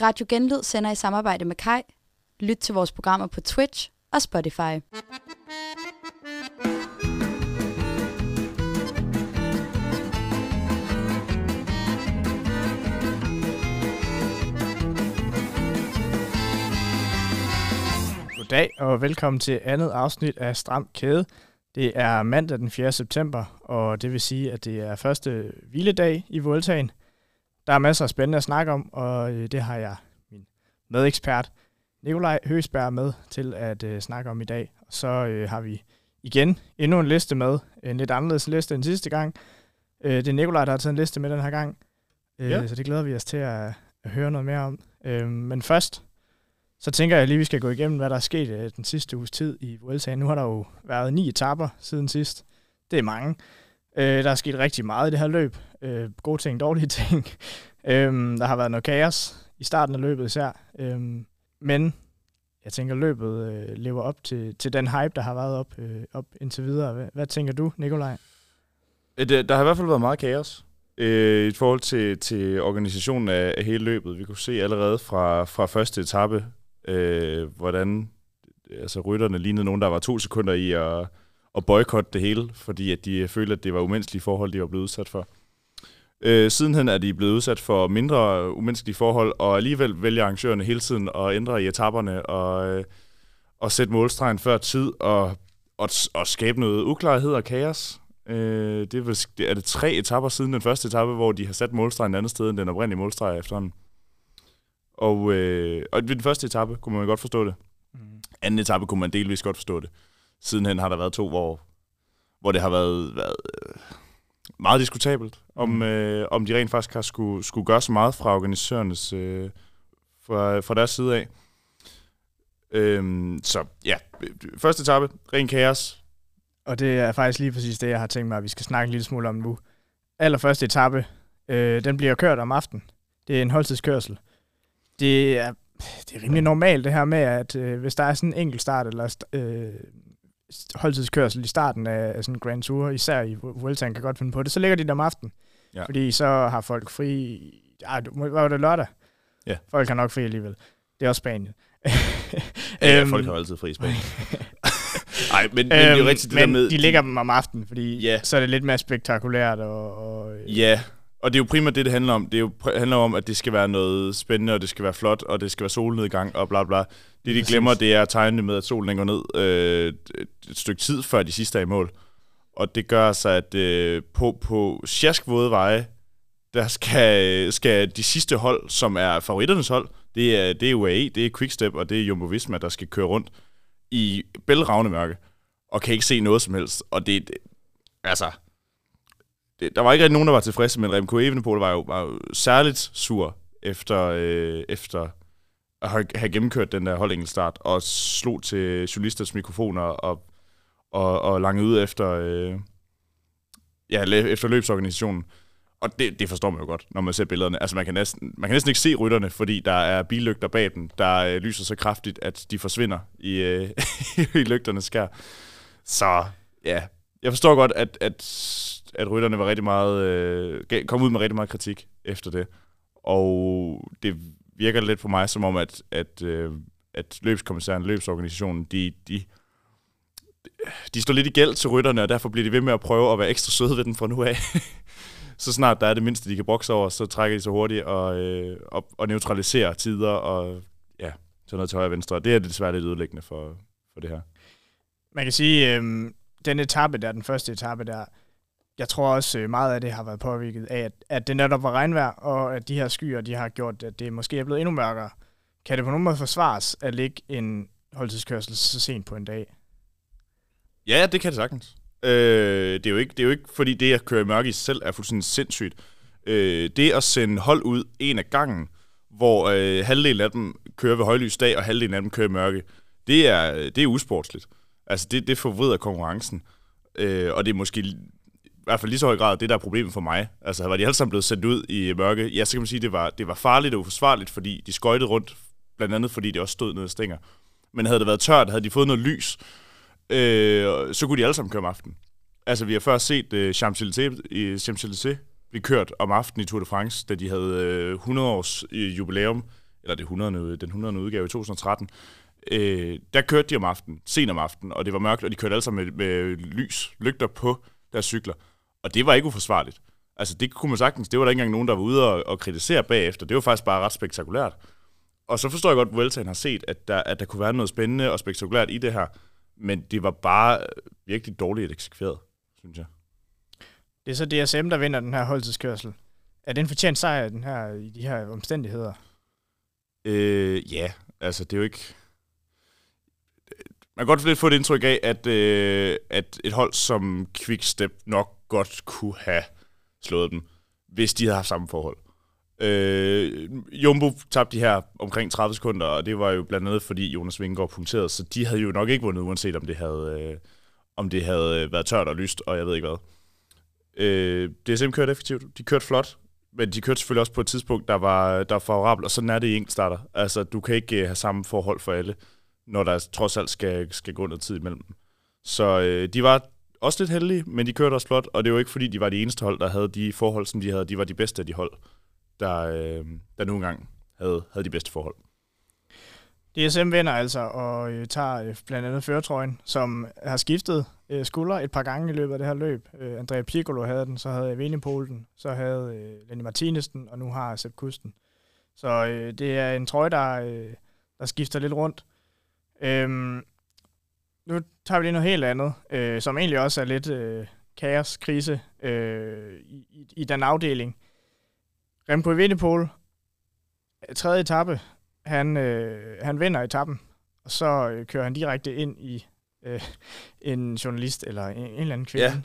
Radio Genlyd sender i samarbejde med Kai. Lyt til vores programmer på Twitch og Spotify. Goddag og velkommen til andet afsnit af Stram Kæde. Det er mandag den 4. september, og det vil sige, at det er første hviledag i Vueltaen. Der er masser af spændende at snakke om, og øh, det har jeg min medekspert Nikolaj Høsberg med til at uh, snakke om i dag. Og så uh, har vi igen endnu en liste med, en lidt anderledes liste end sidste gang. Uh, det er Nikolaj, der har taget en liste med den her gang, uh, ja. så det glæder vi os til at, at høre noget mere om. Uh, men først, så tænker jeg lige, at vi skal gå igennem, hvad der er sket uh, den sidste uges tid i Vueltaen. Nu har der jo været ni etapper siden sidst. Det er mange. Øh, der er sket rigtig meget i det her løb. Øh, gode ting, dårlige ting. øh, der har været noget kaos i starten af løbet især. Øh, men jeg tænker, løbet øh, lever op til, til den hype, der har været op, øh, op indtil videre. Hvad, hvad tænker du, Nikolaj? Øh, det, der har i hvert fald været meget kaos øh, i forhold til, til organisationen af, af hele løbet. Vi kunne se allerede fra, fra første etape, øh, hvordan altså, rytterne lignede nogen, der var to sekunder i at, at boykotte det hele, fordi at de følte, at det var umenneskelige forhold, de var blevet udsat for. Øh, sidenhen er de blevet udsat for mindre umenneskelige forhold, og alligevel vælger arrangørerne hele tiden at ændre i etaperne og, øh, og sætte målstregen før tid og, og, og skabe noget uklarhed og kaos. Øh, det, er, vel, det er det tre etapper siden den første etape, hvor de har sat målstregen et andet sted end den oprindelige målstreg efterhånden. Og, øh, og ved den første etape kunne man godt forstå det. Mm. Anden etape kunne man delvis godt forstå det. Sidenhen har der været to, hvor, hvor det har været, været øh, meget diskutabelt, om, mm. øh, om de rent faktisk har skulle, skulle gøre så meget fra organisatørernes øh, fra, fra deres side af. Øhm, så ja, første etape, ren kaos. Og det er faktisk lige præcis det, jeg har tænkt mig, at vi skal snakke en lille smule om nu. Allerførste etape, øh, den bliver kørt om aftenen. Det er en holdtidskørsel. Det er, det er rimelig normalt det her med, at øh, hvis der er sådan en enkelt start, eller øh, holdtidskørsel i starten af, sådan en Grand Tour, især i Vueltaen kan godt finde på det, så ligger de der om aftenen. Ja. Fordi så har folk fri... Ej, hvad var det lørdag? Ja. Folk har nok fri alligevel. Det er også Spanien. ja, folk har altid fri i Spanien. Nej, men, men det er jo øhm, rigtigt det men der med... de ligger dem om aftenen, fordi ja. så er det lidt mere spektakulært. Og, og, ja, og det er jo primært det, det handler om. Det er jo, handler om, at det skal være noget spændende, og det skal være flot, og det skal være solnedgang, og bla bla. Det, de glemmer, det er at tegne med, at solen går ned øh, et stykke tid før de sidste er i mål. Og det gør så, at øh, på, på sjaskvåde veje, der skal, skal de sidste hold, som er favoritternes hold, det er, det er UAE, det er Quickstep, og det er Jumbo Visma, der skal køre rundt i bælragende mørke, og kan ikke se noget som helst. Og det, det altså, det, der var ikke rigtig nogen, der var tilfredse, men Remco Evenepoel var jo, var jo særligt sur efter, øh, efter at have gennemført den der holdingelstart, og slog til journalisters mikrofoner og, og, og langede ud efter, øh, ja, efter løbsorganisationen. Og det, det forstår man jo godt, når man ser billederne. Altså man kan, næsten, man kan næsten ikke se rytterne, fordi der er billygter bag dem, der øh, lyser så kraftigt, at de forsvinder i, øh, i lygternes skær. Så ja, jeg forstår godt, at, at at rytterne var rigtig meget, øh, kom ud med rigtig meget kritik efter det. Og det virker lidt for mig som om, at, at, øh, at løbskommissæren, løbsorganisationen, de, de, de står lidt i gæld til rytterne, og derfor bliver de ved med at prøve at være ekstra søde ved den fra nu af. så snart der er det mindste, de kan brokse over, så trækker de så hurtigt og, øh, og, og neutraliserer tider og ja, så noget til højre og venstre. Det er desværre lidt ødelæggende for, for det her. Man kan sige, øh, den etape der, den første etape der, jeg tror også øh, meget af det har været påvirket af, at, at det netop var regnvejr, og at de her skyer, de har gjort, at det måske er blevet endnu mørkere. Kan det på nogen måde forsvares at ligge en holdtidskørsel så sent på en dag? Ja, det kan det sagtens. Øh, det, er jo ikke, det er jo ikke, fordi det at køre i mørke i sig selv er fuldstændig sindssygt. Øh, det at sende hold ud en af gangen, hvor øh, halvdelen af dem kører ved højlys dag, og halvdelen af dem kører i mørke, det er, det er usportsligt. Altså, det, det forvrider konkurrencen. Øh, og det er måske hvert fald lige så høj grad det, der er problemet for mig. Altså, var de alle sammen blevet sendt ud i mørke, ja, så kan man sige, det var, det var farligt og uforsvarligt, fordi de skøjtede rundt, blandt andet fordi det også stod nede stænger. Men havde det været tørt, havde de fået noget lys, øh, så kunne de alle sammen køre om aftenen. Altså, vi har først set øh, Champs-Élysées, i Champs-Élysées blive kørt om aftenen i Tour de France, da de havde øh, 100 års øh, jubilæum eller det 100. Øh, den 100. udgave i 2013, øh, der kørte de om aftenen, sent om aftenen, og det var mørkt, og de kørte alle sammen med, med lys, lygter på deres cykler. Og det var ikke uforsvarligt. Altså det kunne man sagtens, det var der ikke engang nogen, der var ude og, og kritisere bagefter. Det var faktisk bare ret spektakulært. Og så forstår jeg godt, at Vueltaen har set, at der, at der kunne være noget spændende og spektakulært i det her. Men det var bare virkelig dårligt eksekveret, synes jeg. Det er så DSM, der vinder den her holdtidskørsel. Er det en fortjent sejr den her, i de her omstændigheder? Øh, ja, altså det er jo ikke... Man kan godt lidt få et indtryk af, at, øh, at et hold som Quickstep nok godt kunne have slået dem, hvis de havde haft samme forhold. Øh, Jumbo tabte de her omkring 30 sekunder, og det var jo blandt andet, fordi Jonas Vingegaard punkterede, så de havde jo nok ikke vundet, uanset om det havde, øh, om det havde øh, været tørt og lyst, og jeg ved ikke hvad. Øh, DSM kørte effektivt, de kørte flot, men de kørte selvfølgelig også på et tidspunkt, der var, der var favorabelt, og sådan er det i starter. Altså, du kan ikke øh, have samme forhold for alle, når der trods alt skal, skal gå noget tid imellem. Så øh, de var også lidt heldige, men de kørte også flot, og det var ikke fordi, de var de eneste hold, der havde de forhold, som de havde. De var de bedste af de hold, der, øh, der nu engang havde, havde de bedste forhold. DSM vinder altså og øh, tager øh, blandt andet føretrøjen, som har skiftet øh, skulder et par gange i løbet af det her løb. Øh, Andrea Piccolo havde den, så havde Evenepoel den, så havde øh, Lenny Martinez den, og nu har Sepp Kusten. Så øh, det er en trøje, der, øh, der skifter lidt rundt. Øhm, nu tager vi lige noget helt andet, øh, som egentlig også er lidt øh, kaos, krise øh, i, i, den afdeling. Remco Evenepoel, tredje etape, han, øh, han vinder etappen, og så øh, kører han direkte ind i øh, en journalist eller en, en eller anden kvinde. Ja,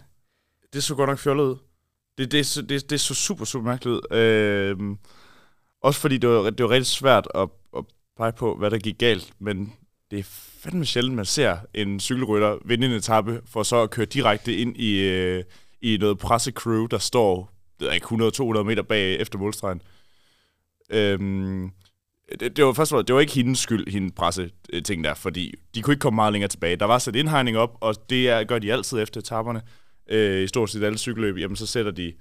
det så godt nok fjollet ud. Det, det, det, det så super, super mærkeligt ud. Øh, også fordi det var, det var rigtig svært at, at pege på, hvad der gik galt, men det er fandme sjældent, man ser en cykelrytter vinde en etape, for så at køre direkte ind i, øh, i noget pressecrew, der står det er ikke 100-200 meter bag efter målstregen. Øhm, det, det var først det var ikke hendes skyld, hende presse øh, ting der, fordi de kunne ikke komme meget længere tilbage. Der var sat indhegning op, og det er, gør de altid efter etaperne. Øh, I stort set alle cykelløb, jamen så sætter de,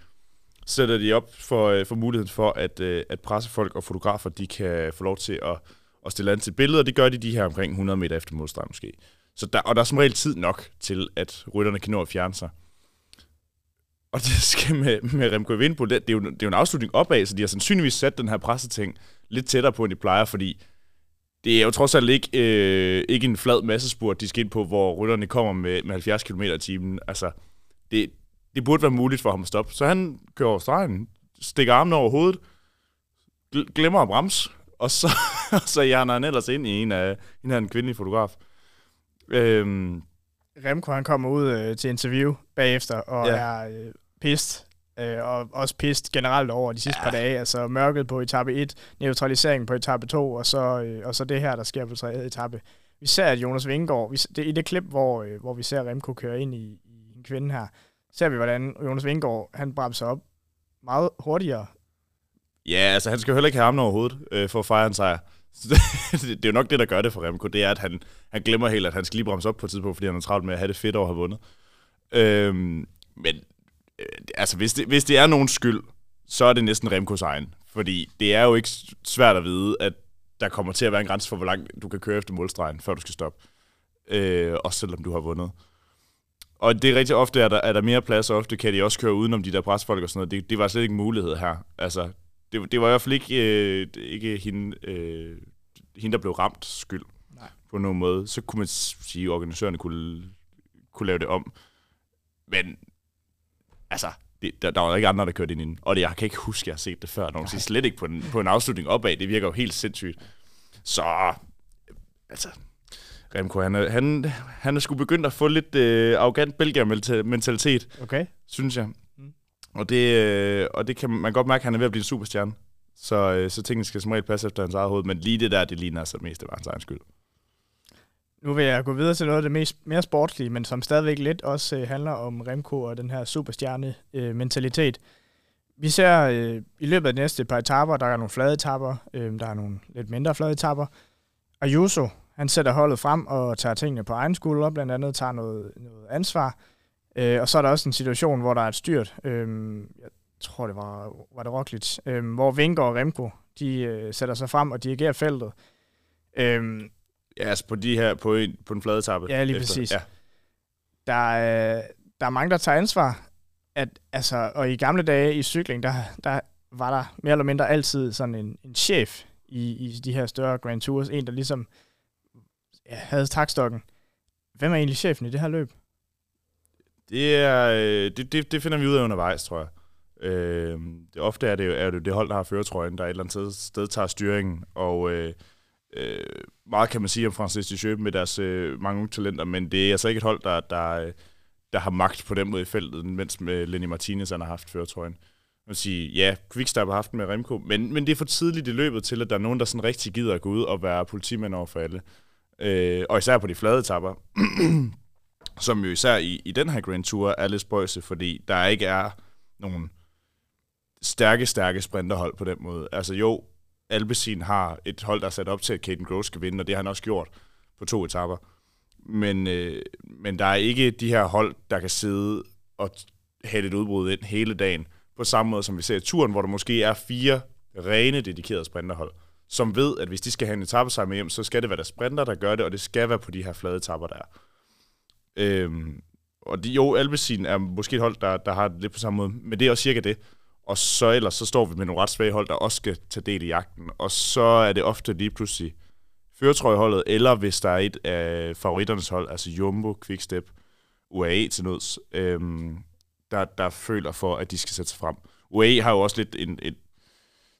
sætter de op for, øh, for muligheden for, at, øh, at pressefolk og fotografer, de kan få lov til at, at stille an til billeder. Det gør de de her omkring 100 meter efter målstregen måske. Så der, og der er som regel tid nok til, at rytterne kan nå at fjerne sig. Og det skal med, med Remco Evenepoel, det, det, er jo, det er jo en afslutning opad, så de har sandsynligvis sat den her presseting lidt tættere på, end de plejer, fordi det er jo trods alt ikke, øh, ikke en flad massespurt, de skal ind på, hvor rytterne kommer med, med 70 km i timen. Altså, det, det burde være muligt for ham at stoppe. Så han kører over stregen, stikker armen over hovedet, glemmer at bremse, og så, så hjerner han ellers ind i en af, en af en kvindelig fotograf. Øhm, Remco han kommer ud øh, til interview bagefter og ja. er øh, pist. Øh, og også pist generelt over de sidste ja. par dage. Altså mørket på etape 1, neutraliseringen på etape 2, og så, øh, og så det her, der sker på tredje etape. Vi ser, at Jonas Vingegaard, vi, det, i det klip, hvor, øh, hvor vi ser Remco køre ind i, i en kvinde her, ser vi, hvordan Jonas Vingegaard, han bremser op meget hurtigere. Ja, altså han skal jo heller ikke have ham over hovedet øh, for at fejre en sejr. Det, det er jo nok det, der gør det for Remco, det er, at han, han glemmer helt, at han skal lige bremse op på et tidspunkt, fordi han er travlt med at have det fedt over at have vundet. Øhm, men øh, altså, hvis det, hvis det er nogen skyld, så er det næsten Remkos egen. Fordi det er jo ikke svært at vide, at der kommer til at være en grænse for, hvor langt du kan køre efter målstregen, før du skal stoppe. Øh, også selvom du har vundet. Og det er rigtig ofte, at der, er der mere plads, og ofte kan de også køre udenom de der presfolk og sådan noget. Det, det var slet ikke en mulighed her. Altså, det, det var i hvert fald ikke, øh, ikke hende, øh, hende, der blev ramt skyld Nej. på nogen måde. Så kunne man sige, at organisørerne kunne, kunne lave det om. Men altså, det, der, der var ikke andre, der kørte ind i den. Og det, jeg kan ikke huske, at jeg har set det før. Nogen siger slet ikke på en, på en afslutning opad. Det virker jo helt sindssygt. Så, altså, Remco, han er, han, han er sgu begyndt at få lidt øh, arrogant belgier-mentalitet, okay. synes jeg. Og det, øh, og det kan man godt mærke, at han er ved at blive en superstjerne. Så, øh, så tingene skal som regel passe efter hans eget hoved. Men lige det der, det ligner altså mest af hans egen skyld. Nu vil jeg gå videre til noget af det mest, mere sportslige, men som stadigvæk lidt også øh, handler om Remco og den her superstjerne-mentalitet. Øh, Vi ser øh, i løbet af de næste par etaper, der er nogle flade etapper, øh, der er nogle lidt mindre flade etapper. Ayuso, han sætter holdet frem og tager tingene på egen skulder, blandt andet tager noget, noget ansvar. Øh, og så er der også en situation, hvor der er et styrt. Øh, jeg tror, det var, var det Roglic, øh, hvor Vinker og Remco, de øh, sætter sig frem og dirigerer feltet. Øhm, Ja, altså på, de her, på, en, på en flade etape. Ja, lige præcis. Ja. der, er, der er mange, der tager ansvar. At, altså, og i gamle dage i cykling, der, der var der mere eller mindre altid sådan en, en chef i, i de her større Grand Tours. En, der ligesom ja, havde takstokken. Hvem er egentlig chefen i det her løb? Det, er, øh, det, det, det finder vi ud af undervejs, tror jeg. Øh, det, ofte er det, jo, er det det hold, der har føretrøjen, der et eller andet sted, sted tager styringen, og øh, øh, meget kan man sige om Francis Ducheux med deres øh, mange unge talenter, men det er altså ikke et hold, der, der, øh, der har magt på den måde i feltet, mens med Lenny Martinez han har haft føretrøjen. Man vil sige, ja, Quickstep har haft med Remco, men, men det er for tidligt i løbet til, at der er nogen, der sådan rigtig gider at gå ud og være politimænd over for alle. Øh, og især på de flade etapper, som jo især i, i den her Grand Tour er lidt spøjse, fordi der ikke er nogen stærke, stærke sprinterhold på den måde. Altså jo, Alpecin har et hold, der er sat op til, at Caden Groves skal vinde, og det har han også gjort på to etapper. Men, øh, men der er ikke de her hold, der kan sidde og have et udbrud ind hele dagen, på samme måde som vi ser i turen, hvor der måske er fire rene dedikerede sprinterhold, som ved, at hvis de skal have en etappe sammen hjem, så skal det være der sprinter, der gør det, og det skal være på de her flade etapper, der er. Øhm, og de, jo, Alpecin er måske et hold, der, der har det lidt på samme måde, men det er også cirka det. Og så ellers så står vi med nogle ret svage hold, der også skal tage del i jagten. Og så er det ofte lige pludselig føretrøjeholdet, eller hvis der er et af favoritternes hold, altså Jumbo, Quickstep, UAE til nøds, øhm, der, der føler for, at de skal sætte sig frem. UAE har jo også lidt en, et,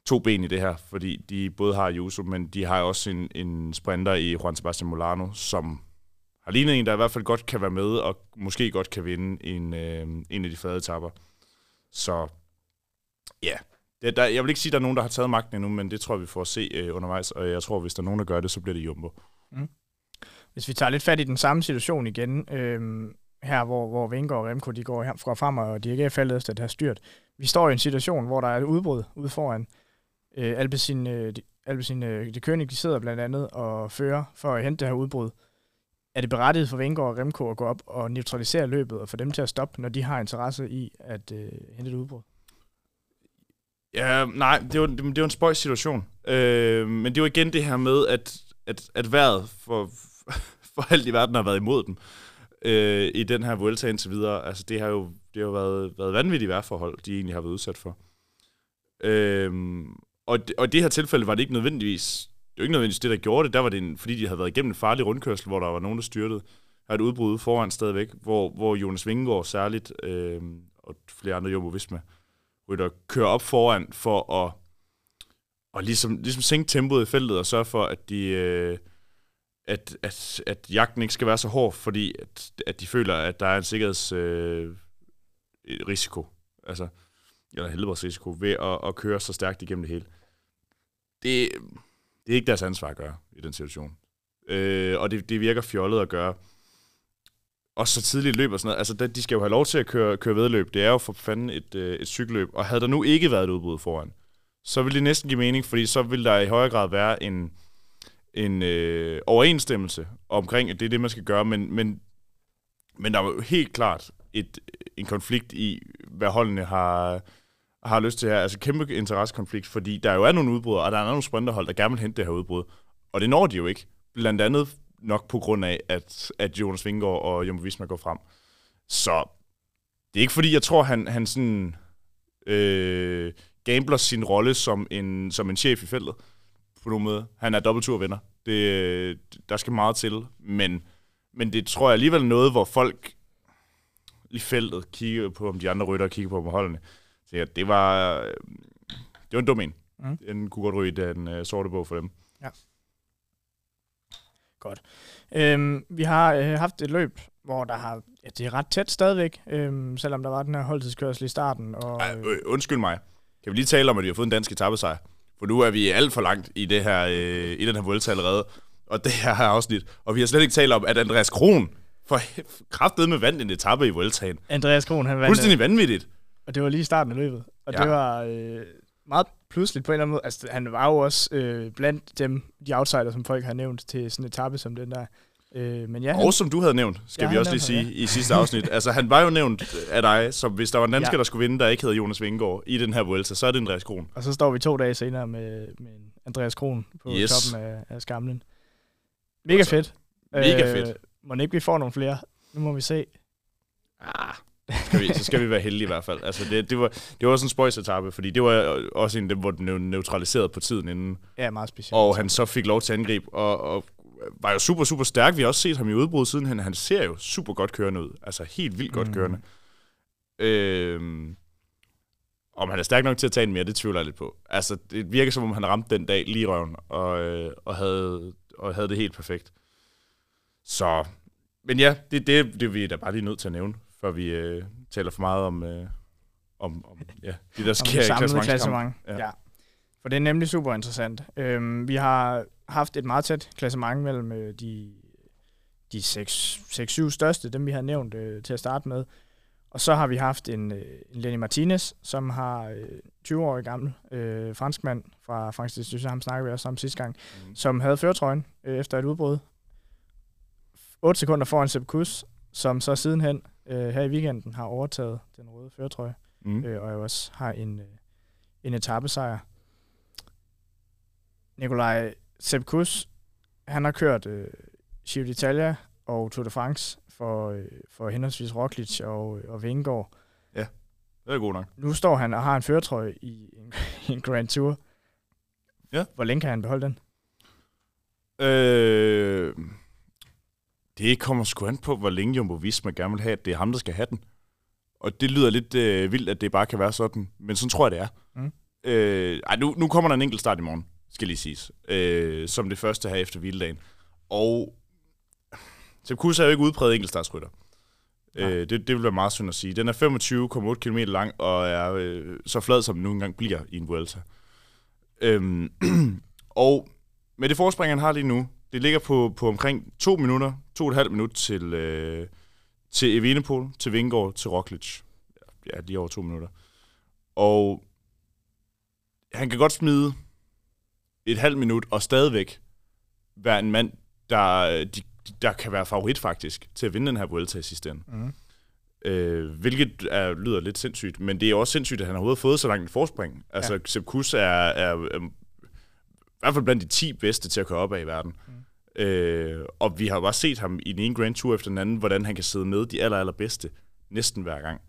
to ben i det her, fordi de både har Juso, men de har også en, en sprinter i Juan Sebastian Molano, som har lignet en, der i hvert fald godt kan være med, og måske godt kan vinde en, øh, en af de flade etapper. Så ja, det, der, jeg vil ikke sige, at der er nogen, der har taget magten endnu, men det tror jeg, vi får at se øh, undervejs, og jeg tror, hvis der er nogen, der gør det, så bliver det Jumbo. Mm. Hvis vi tager lidt fat i den samme situation igen, øh, her hvor, hvor Vinker og Remco de går fra frem og dirigerer faldet efter det her styrt. Vi står i en situation, hvor der er et udbrud ude foran. Øh, Alpecin, øh, Alpecin øh, de König, de sidder blandt andet og fører for at hente det her udbrud. Er det berettiget for Vingård og Remko at gå op og neutralisere løbet og få dem til at stoppe, når de har interesse i at øh, hente et udbrud? Ja, nej, det er jo, det, det er jo en spøjs situation. Øh, men det er jo igen det her med, at, at, at vejret for, for alt i verden har været imod dem øh, i den her Vuelta indtil videre. Altså, det har jo, det har jo været, været vanvittige vejrforhold, de egentlig har været udsat for. Øh, og, det, og i det her tilfælde var det ikke nødvendigvis, det var ikke nødvendigvis det, der gjorde det. Der var det, en, fordi de havde været igennem en farlig rundkørsel, hvor der var nogen, der styrtede. Har et udbrud foran stadigvæk, hvor, hvor Jonas Vingegaard særligt, øh, og flere andre Jumbo Visma, rytter kører op foran for at og ligesom, ligesom sænke tempoet i feltet og sørge for, at de, øh, at, at, at jagten ikke skal være så hård, fordi at, at de føler, at der er en sikkerhedsrisiko, øh, altså, eller helbredsrisiko, ved at, at køre så stærkt igennem det hele. Det, det er ikke deres ansvar at gøre i den situation. Øh, og det, det virker fjollet at gøre. Og så tidligt løb og sådan noget. Altså, de skal jo have lov til at køre, køre vedløb. Det er jo for fanden et, øh, et cykelløb. Og havde der nu ikke været et udbrud foran, så ville det næsten give mening, fordi så ville der i højere grad være en, en øh, overensstemmelse omkring, at det er det, man skal gøre, men, men, men der er jo helt klart et, en konflikt i, hvad holdene har, har lyst til her. Altså kæmpe interessekonflikt, fordi der jo er nogle udbrud, og der er nogle sprinterhold, der gerne vil hente det her udbrud. Og det når de jo ikke. Blandt andet nok på grund af, at, at Jonas Vingård og Jumbo Visma går frem. Så det er ikke fordi, jeg tror, han, han sådan øh, gambler sin rolle som en, som en chef i feltet på nogen måde. Han er dobbeltturvinder. Det, der skal meget til, men, men det tror jeg alligevel noget, hvor folk i feltet kigger på, om de andre rytter kigger på, om holdene. Så det var, det var en dum en. Mm. Den kunne godt ryge den uh, sorte bog for dem. Ja. Godt. Øhm, vi har øh, haft et løb, hvor der har, ja, det er ret tæt stadigvæk, øhm, selvom der var den her holdtidskørsel i starten. Og, Ej, øh, undskyld mig. Kan vi lige tale om, at vi har fået en dansk etappesejr? For nu er vi alt for langt i, det her, øh, i den her Vuelta allerede, og det her afsnit. Og vi har slet ikke talt om, at Andreas Kron for kraftet med vandt en etape i Vueltaen. Andreas Kron, han vandt. Fuldstændig vanvittigt. Og det var lige i starten af løbet. Og ja. det var øh, meget pludseligt på en eller anden måde. Altså, han var jo også øh, blandt dem, de outsider, som folk har nævnt til sådan en etape som den der. Øh, men ja, Og som du havde nævnt, skal vi også lige sige i sidste afsnit. altså, han var jo nævnt af dig, som hvis der var en dansker, Ja. der skulle vinde, der ikke hedder Jonas Vingegaard i den her Vuelta, så er det Andreas Kron. og så står vi to dage senere med, med Andreas Kron på Yes. toppen af, af skamlen. Mega Altså, fedt. mega fedt. Må ikke vi får nogle flere? Nu må vi se. Ah, skal vi, så skal vi være heldige i hvert fald. Altså, det, det, var, det var også en spøjsetappe, fordi det var også en af dem, hvor den blev neutraliseret på tiden inden. Ja, meget specielt. Og han så fik lov til at angribe, og, og var jo super, super stærk. Vi har også set ham i udbrud siden. Han, han ser jo super godt kørende ud. Altså helt vildt godt Mm. kørende. Øhm, om han er stærk nok til at tage en mere, det tvivler jeg lidt på. Altså, det virker som om, han ramte den dag lige røven, og, øh, og, havde, og havde det helt perfekt. Så, men ja, det, det, det er vi da bare lige nødt til at nævne, før vi øh, taler for meget om, øh, om, om ja, det, der sker det i klassementskampen. klassement. Ja. Ja. For det er nemlig super interessant. Øhm, vi har haft et meget tæt klassement mellem øh, de, de 6-7 største, dem vi har nævnt øh, til at starte med. Og så har vi haft en, øh, en Lenny Martinez, som har øh, 20 år gammel øh, franskmand fra synes jeg, ham snakkede vi også om sidste gang, Mm. som havde førtrøjen øh, efter et udbrud. 8 sekunder foran Sepp Kuss, som så sidenhen øh, her i weekenden har overtaget den røde førtrøje Mm. øh, og jo også har en, øh, en etappesejr. Nikolaj Sepp Kuss, han har kørt øh, Giro d'Italia og Tour de France for, øh, for henholdsvis Roglic og, og Vingegaard. Det er god nok. Nu står han og har en føretrøje i en, i en Grand Tour. Ja. Hvor længe kan han beholde den? Øh, det kommer sgu an på, hvor længe Jumbo Visma gerne vil have, at det er ham, der skal have den. Og det lyder lidt øh, vildt, at det bare kan være sådan, men sådan tror jeg, det er. Mm. Øh, ej, nu, nu kommer der en enkelt start i morgen, skal lige siges, øh, som det første her efter hviledagen. Og Sepp Kuss er jo ikke udpræget enkeltstartsrytter. Nej. Øh, det, det vil være meget synd at sige. Den er 25,8 km lang, og er øh, så flad, som den nu engang bliver i en Vuelta. Øhm, og med det forspring, han har lige nu, det ligger på, på omkring to minutter, to og et halvt minut til, øh, til Evenepoel, til Vingård, til Roglic. Ja, lige over to minutter. Og han kan godt smide et halvt minut og stadigvæk være en mand, der, de, der kan være favorit faktisk til at vinde den her Vuelta i sidste ende. Mm. Øh, hvilket er, lyder lidt sindssygt, men det er også sindssygt, at han overhovedet har fået så langt en forspring. Altså, ja. Sepp Kuss er, er, er, i hvert fald blandt de 10 bedste til at køre op af i verden. Mm. Øh, og vi har jo bare set ham i den ene Grand Tour efter den anden, hvordan han kan sidde med de aller, allerbedste næsten hver gang.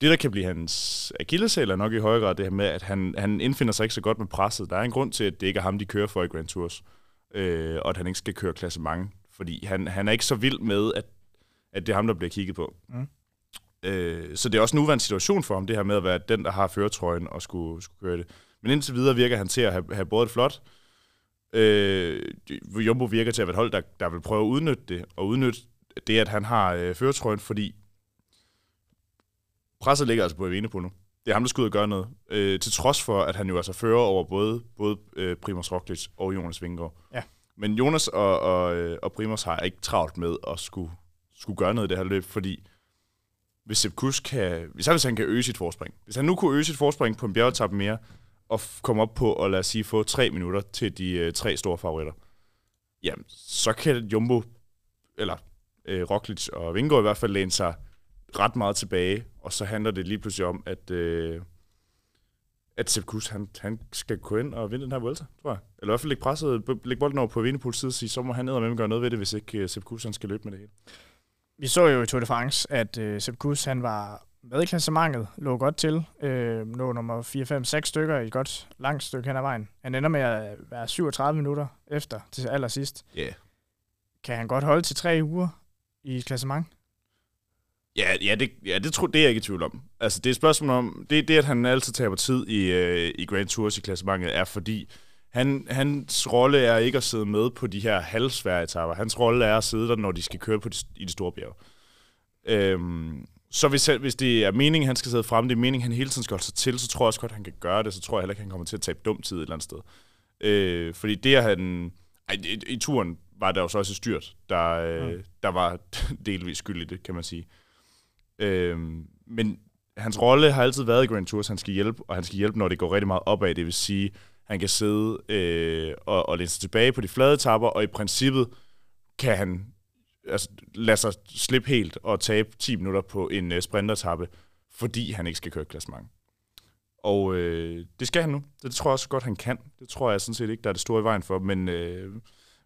Det, der kan blive hans akilleshæl, er nok i højere grad det her med, at han, han indfinder sig ikke så godt med presset. Der er en grund til, at det ikke er ham, de kører for i Grand Tours, øh, og at han ikke skal køre klasse mange, fordi han, han er ikke så vild med, at, at det er ham, der bliver kigget på. Mm. Øh, så det er også en uværende situation for ham, det her med at være den, der har føretrøjen og skulle, skulle køre det. Men indtil videre virker han til at have, have både et flot. Øh, Jumbo virker til at være et hold, der, der vil prøve at udnytte det, og udnytte det, at han har øh, føretrøjen, fordi presset ligger altså på Evene på nu. Det er ham, der skal ud og gøre noget. Øh, til trods for, at han jo altså fører over både, både øh, Primoz Roglic og Jonas Vingegaard. Ja. Men Jonas og, og, øh, og Primoz har ikke travlt med at skulle, skulle gøre noget i det her løb, fordi hvis Sepp Kuss kan, hvis han, hvis han kan øge sit forspring, hvis han nu kunne øge sit forspring på en bjergetappe mere, og komme op på, og lad os sige, få tre minutter til de øh, tre store favoritter, jamen, så kan Jumbo, eller øh, Roglic og Vingård i hvert fald, læne sig ret meget tilbage, og så handler det lige pludselig om, at, øh, at Sepp Kuss, han, han skal gå ind og vinde den her Vuelta, tror jeg. Eller i hvert fald lægge, presset, lægge bolden over på Vindepols side og sige, så må han ned og gøre noget ved det, hvis ikke øh, Sepp Kuss, han skal løbe med det hele. Vi så jo i Tour de France, at øh, Sepp Kuss, han var med i klassementet, lå godt til, øh, lå nummer 4, 5, 6 stykker i et godt langt stykke hen ad vejen. Han ender med at være 37 minutter efter til allersidst. Ja. Yeah. Kan han godt holde til tre uger i et klassement? Ja, ja, det, ja det, tror, det er jeg ikke i tvivl om. Altså, det er et spørgsmål om, det, det at han altid taber tid i, øh, i Grand Tours i klassementet, er fordi, han, hans rolle er ikke at sidde med på de her halvsvære etapper. Hans rolle er at sidde der, når de skal køre på de, i de store bjerge. Øhm, så hvis, hvis det er meningen, han skal sidde frem, det er meningen, han hele tiden skal holde sig til, så tror jeg også godt, han kan gøre det. Så tror jeg heller ikke, han kommer til at tabe dum tid et eller andet sted. Øh, fordi det at han... Ej, i, i turen var der jo så også et styrt, der, øh, Mm. der var delvis skyld i det, kan man sige. Øh, men hans rolle har altid været i Grand Tours, han skal hjælpe, og han skal hjælpe, når det går rigtig meget opad. Det vil sige, han kan sidde øh, og, og læne sig tilbage på de flade etapper, og i princippet kan han altså, lade sig slippe helt og tabe 10 minutter på en uh, sprintertappe, fordi han ikke skal køre klassement. Og øh, det skal han nu. Det tror jeg også godt, han kan. Det tror jeg sådan set ikke, der er det store i vejen for. Men, øh,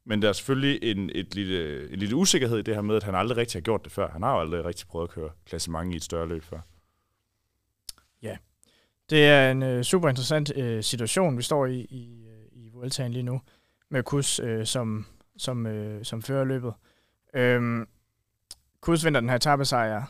men der er selvfølgelig en, et lille, en lille usikkerhed i det her med, at han aldrig rigtig har gjort det før. Han har jo aldrig rigtig prøvet at køre klassement i et større løb før. Ja, det er en øh, super interessant øh, situation, vi står i i, øh, i Vueltaen lige nu, med Kus øh, som, som, øh, som fører løbet. Øhm, Kus vinder den her etappesejr,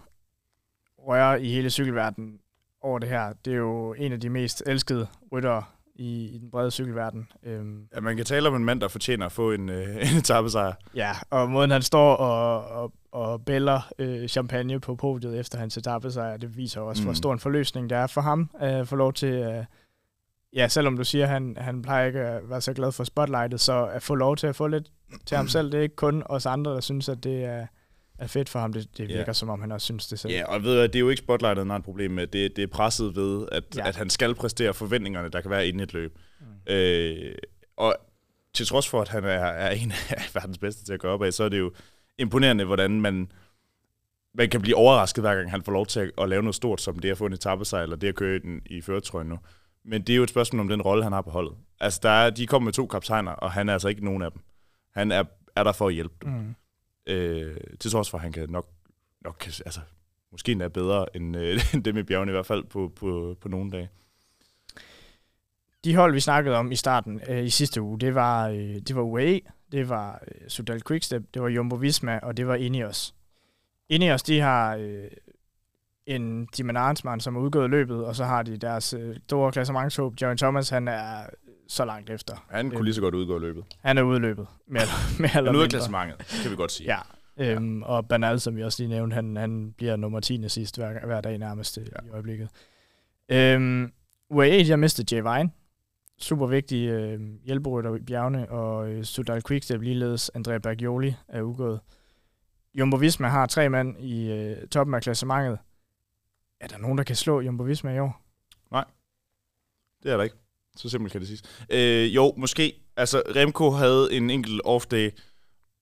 rører i hele cykelverdenen over det her. Det er jo en af de mest elskede ryttere i, i den brede cykelverden. Øhm, Ja, man kan tale om en mand, der fortjener at få en, øh, en etappesejr. ja, og måden han står og, og, og bæller øh, champagne på podiet efter hans etappesejr, det viser også, mm. hvor stor en forløsning det er for ham at få lov til, øh, ja, selvom du siger, at han, han plejer ikke at være så glad for spotlightet, så at få lov til at få lidt til ham selv, det er ikke kun os andre, der synes, at det er, er fedt for ham. Det, det virker, som om han også synes det selv. Ja, og ved du, det er jo ikke spotlightet, han har et problem med. Det, det er presset ved, at, Ja. at han skal præstere forventningerne, der kan være inde i et løb. Mm. Øh, og til trods for, at han er, er en af verdens bedste til at gøre op af, så er det jo imponerende, hvordan man, man kan blive overrasket, hver gang han får lov til at, at lave noget stort, som det at få en etappesejr, eller det at køre i, den, i føretrøjen nu. Men det er jo et spørgsmål om den rolle, han har på holdet. Altså, der er, de kommer med to kaptajner, og han er altså ikke nogen af dem. Han er, er der for at hjælpe dem. Mm. Øh, til trods for, at han kan nok, nok kan, altså, måske endda bedre end, øh, end dem i bjergene, i hvert fald på, på, på nogle dage. De hold, vi snakkede om i starten øh, i sidste uge, det var, øh, det var UAE, det var øh, Sudal Quickstep, det var Jumbo Visma, og det var Ineos. Ineos, de har øh, en Dimon Arnsmann, som er udgået løbet, og så har de deres øh, store klassementshåb. Jerry Thomas, han er så langt efter. Han kunne lige så godt udgå løbet. Han er ude i løbet, mere mere eller er mindre. klassementet, kan vi godt sige. Ja, øhm, og Bernal, som vi også lige nævnte, han, han bliver nummer 10. sidst hver, hver dag nærmest ja. Ja. i øjeblikket. Øhm, UAE, de har mistet Jay Vine. Super vigtig øh, hjælperytter i bjergene, og øh, Sudal Quickstep ligeledes Andrea Bergioli er udgået. Jumbo Visma har tre mand i øh, toppen af klassementet. Er der nogen, der kan slå Jumbo Visma i år? Det er der ikke. Så simpelt kan det siges. Øh, jo, måske. Altså, Remco havde en enkelt off-day,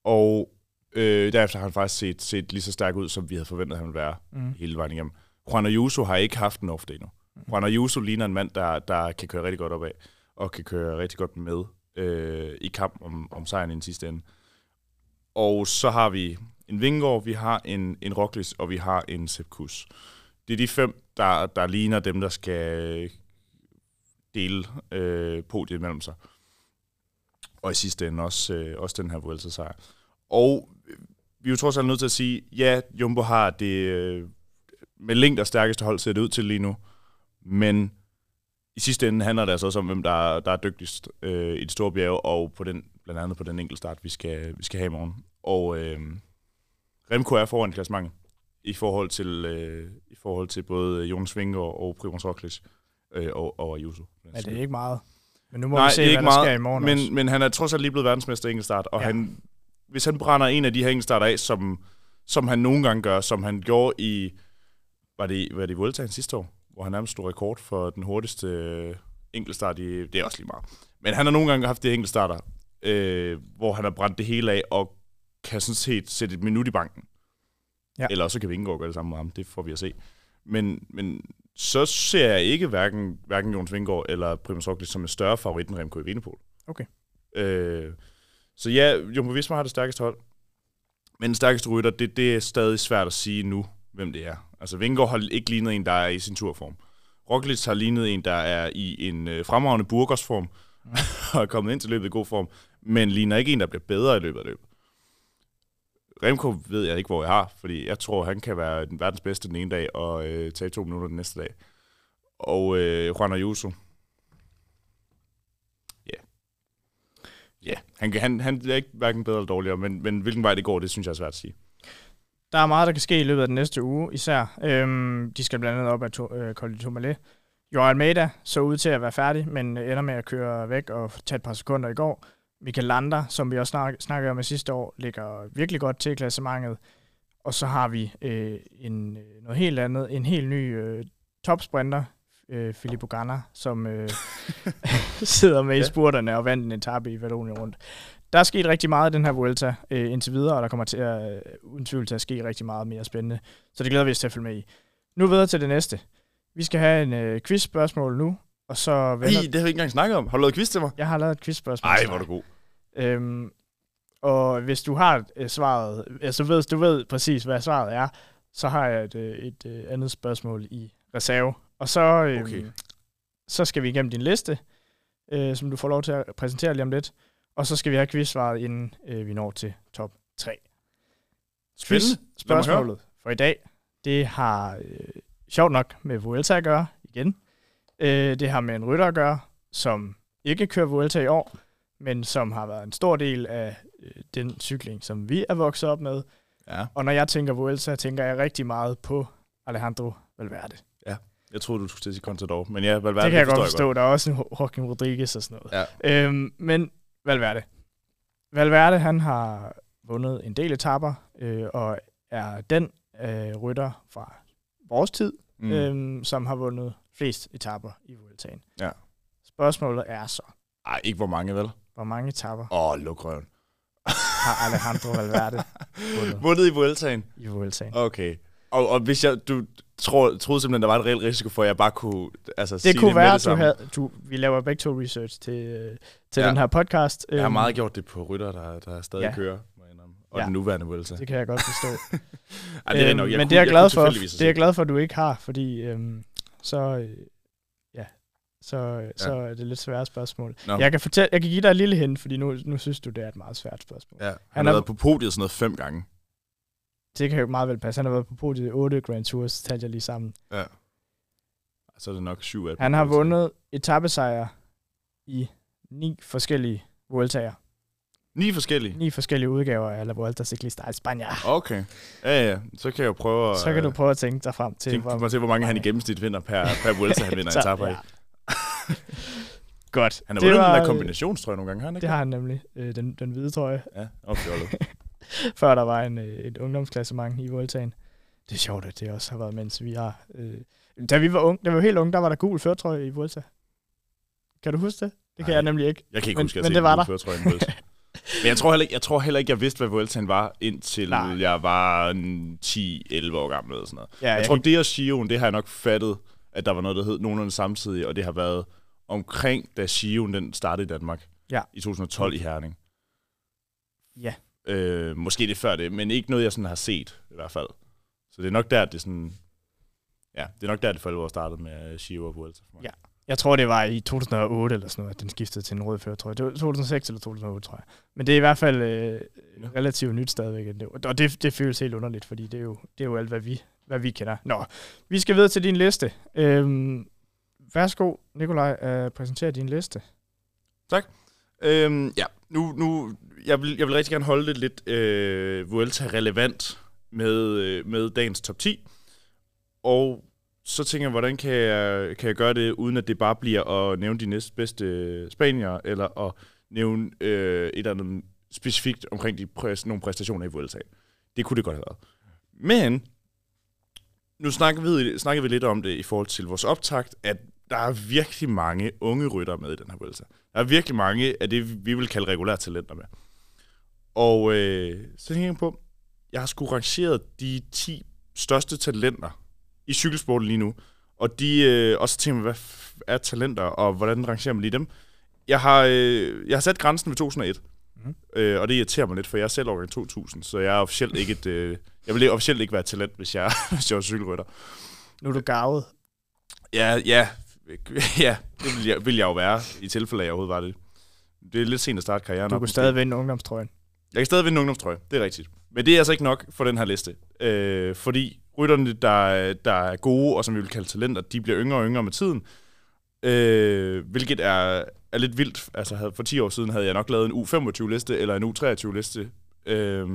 og øh, derefter har han faktisk set, set lige så stærk ud, som vi havde forventet, at han ville være Mm. hele vejen igennem. Juan Ayuso har ikke haft en off-day nu. Juan Ayuso ligner en mand, der, der kan køre rigtig godt opad, og kan køre rigtig godt med øh, i kamp om, om sejren i den sidste ende. Og så har vi en Vingård, vi har en, en Roglic, og vi har en Sepp Kuss. Det er de fem, der, der ligner dem, der skal dele øh, podiet mellem sig. Og i sidste ende også, øh, også den her Vuelta sejr. Og øh, vi er jo trods alt nødt til at sige, ja, Jumbo har det øh, med længder stærkeste hold ser det ud til lige nu, men i sidste ende handler det altså også om, hvem der er, der er dygtigst øh, i det store bjerge, og på den, blandt andet på den enkelte start, vi skal, vi skal have i morgen. Og øh, Remco er foran i klassementet i forhold til, øh, i forhold til både Jonas Vingegaard og Primoz Roglic øh, og, og Ayuso. Ja, det er ikke meget. Men nu må Nej, vi se, det er hvad ikke der meget, sker i morgen også. men, men han er trods alt lige blevet verdensmester i enkeltstart, og Ja. han, hvis han brænder en af de her enkeltstarter af, som, som han nogle gange gør, som han gjorde i, var det, var det i Vueltaen sidste år, hvor han nærmest stod rekord for den hurtigste øh, enkeltstart i, det er også lige meget. Men han har nogle gange haft de enkeltstarter, øh, hvor han har brændt det hele af, og kan sådan set sætte et minut i banken. Ja. Eller også kan vi ikke gøre det samme med ham, det får vi at se. Men, men så ser jeg ikke hverken, hverken Jonas Vingård eller Primoz Roglic som en større favorit end Remco Evenepoel. Okay. Øh, så ja, Jumbo Visma har det stærkeste hold. Men den stærkeste rytter, det, det er stadig svært at sige nu, hvem det er. Altså Vingård har ikke lignet en, der er i sin turform. Roglic har lignet en, der er i en øh, fremragende Burgos-form, og er kommet ind til løbet i god form, men ligner ikke en, der bliver bedre i løbet af løbet. Remco ved jeg ikke, hvor jeg har, fordi jeg tror, han kan være den verdens bedste den ene dag, og øh, tage to minutter den næste dag. Og øh, Juan Ayuso. Ja. Ja, han, han, han er ikke hverken bedre eller dårligere, men, men hvilken vej det går, det synes jeg er svært at sige. Der er meget, der kan ske i løbet af den næste uge, især. Øhm, de skal blandt andet op af to, øh, Col de Tourmalet. Almeida så ud til at være færdig, men ender med at køre væk og tage et par sekunder i går. Michael Lander, som vi også snak, snakkede om i sidste år, ligger virkelig godt til i klassementet. Og så har vi øh, en, øh, noget helt andet, en helt ny øh, topsprinter, øh, Filippo Ganna, som øh, sidder med i Ja. spurterne og vandt en etape i Vallonien rundt. Der er sket rigtig meget i den her Vuelta øh, indtil videre, og der kommer til at, øh, uden tvivl til at ske rigtig meget mere spændende. Så det glæder vi os til at følge med i. Nu videre til det næste. Vi skal have en øh, quiz-spørgsmål nu, og så Ej, vender... det har vi ikke engang snakket om. Har du lavet quiz til mig? Jeg har lavet et quiz-spørgsmål. Ej, hvor er du god. Øhm, og hvis du har øh, svaret, altså hvis du ved præcis, hvad svaret er, så har jeg et, øh, et, øh, andet spørgsmål i reserve. Og så, øhm, Okay. så skal vi igennem din liste, øh, som du får lov til at præsentere lige om lidt. Og så skal vi have quiz-svaret, inden øh, vi når til top 3. Spændende. Lad mig høre. Spørgsmålet for i dag, det har øh, sjovt nok med Vuelta at gøre, igen. Øh, det har med en rytter at gøre, som ikke kører Vuelta i år, men som har været en stor del af øh, den cykling, som vi er vokset op med. Ja, Og når jeg tænker Vuelta, tænker jeg rigtig meget på Alejandro Valverde. jeg troede, du skulle til at sige Contador. Men ja, Valverde, det kan jeg godt forstår forstå. Der er også en Jo- Joaquim Rodriguez og sådan noget. Ja. Øhm, men Valverde. Valverde, han har vundet en del etapper, øh, og er den øh, rytter fra vores tid, mm. øhm, som har vundet flest etapper i Vueltaen. Ja. Spørgsmålet er så, Ej, ikke hvor mange, vel? Hvor mange etapper Åh, oh, luk røven. har Alejandro Valverde vundet i Vueltaen? i Vueltaen? Okay. Og, og hvis jeg, du tror, troede simpelthen, der var en reel risiko for, at jeg bare kunne altså, sige Det kunne det være, det at du havde, du, vi laver begge to research til, øh, til Ja. den her podcast. Jeg har Øhm, meget gjort det på rytter, der, der stadig Ja. kører. Og Ja. den nuværende Vuelta. Det kan jeg godt forstå. Ej, det er Øhm, nok. Jeg men kunne, det er jeg glad for. Det er jeg glad for, at du ikke har, fordi øhm, så, øh, så, ja. så er det lidt svære spørgsmål. Nå. Jeg kan, fortælle, jeg kan give dig et lille hint, fordi nu, nu synes du, det er et meget svært spørgsmål. Ja, han, Han har været på podiet sådan noget fem gange. Det kan jo meget vel passe. Han har været på podiet i 8 Grand Tours, talte jeg lige sammen. Ja. Så er det nok syv af. Han har vundet etappesejre i ni forskellige Vueltaer. Ni forskellige. Ni forskellige udgaver af La Vuelta Ciclista i Spanien. Okay. Ja, ja. Så kan jeg jo prøve at... Så kan du prøve at tænke dig frem til, tænke mig til, hvor mange han i gennemsnit vinder per, per Vuelta, han vinder Så, etapper i. Godt. Han har Det vundet den der kombinationstrøje nogle gange, har han ikke? Det har han nemlig. Øh, den, den hvide trøje. Ja, okay, før der var en, øh, et ungdomsklassement i Vueltaen. Det er sjovt, at det også har været, mens vi har... Øh, da vi var unge, da vi var helt unge, der var der gul førtrøje i Vuelta. Kan du huske det? Det kan Nej. jeg nemlig ikke. Jeg kan ikke Men- huske, at men jeg det var der. Men jeg tror, heller ikke, jeg tror heller ikke, jeg vidste, hvad Vueltaen var, indtil Nej. jeg var en 10-11 år gammel eller sådan noget. Ja, Jeg tror, det og Sion, det har jeg nok fattet, at der var noget, der hed nogenlunde samtidig, og det har været omkring, da Sion den startede i Danmark. Ja. I 2012 i Herning. Ja. Øh, måske det før det, men ikke noget, jeg sådan har set, i hvert fald. Så det er nok der, det sådan... Ja, det er nok der, det for alvor startede med Shio og Vuelta for mig. Ja. Jeg tror, det var i 2008 eller sådan noget, at den skiftede til en rød førtrøje. Det var 2006 eller 2008, tror jeg. Men det er i hvert fald øh, relativt nyt stadigvæk. Og det, det føles helt underligt, fordi det er jo, det er jo alt, hvad vi, hvad vi kender. Nå, vi skal videre til din liste. Øhm, værsgo, Nikolaj, at præsentere din liste. Tak. Øhm, ja, nu, nu jeg, vil, jeg vil rigtig gerne holde det lidt øh, Vuelta-relevant med, øh, med dagens top 10. Og så tænker jeg, hvordan kan jeg, kan jeg gøre det, uden at det bare bliver at nævne de næstbedste øh, spanier, eller at nævne øh, et eller andet specifikt omkring de præ- nogle præstationer i Vuelta. Det kunne det godt have været. Men, nu snakker vi, snakker vi lidt om det i forhold til vores optakt, at der er virkelig mange unge rytter med i den her Vuelta. Der er virkelig mange af det, vi vil kalde regulære talenter med. Og øh, så tænker jeg på, jeg har sgu rangeret de 10 største talenter i cykelsporten lige nu. Og, de, øh, og så tænker jeg, hvad er talenter, og hvordan rangerer man lige dem? Jeg har, øh, jeg har sat grænsen ved 2001. Mhm. Mm. Øh, og det irriterer mig lidt, for jeg er selv årgang 2000, så jeg er officielt ikke et... Øh, jeg vil officielt ikke være talent, hvis jeg, hvis jeg var cykelrytter. Nu er du gavet. Ja, ja, ja, det vil jeg, vil jeg jo være, i tilfælde af, jeg overhovedet var det. Det er lidt sent at starte karrieren. Du op, kunne måske. stadig vinde ungdomstrøjen. Jeg kan stadig vinde en ungdomstrøje, det er rigtigt. Men det er altså ikke nok for den her liste. Øh, fordi rytterne, der, der er gode, og som vi vil kalde talenter, de bliver yngre og yngre med tiden. Øh, hvilket er, er lidt vildt. Altså havde- for 10 år siden havde jeg nok lavet en U25-liste, eller en U23-liste. Øh,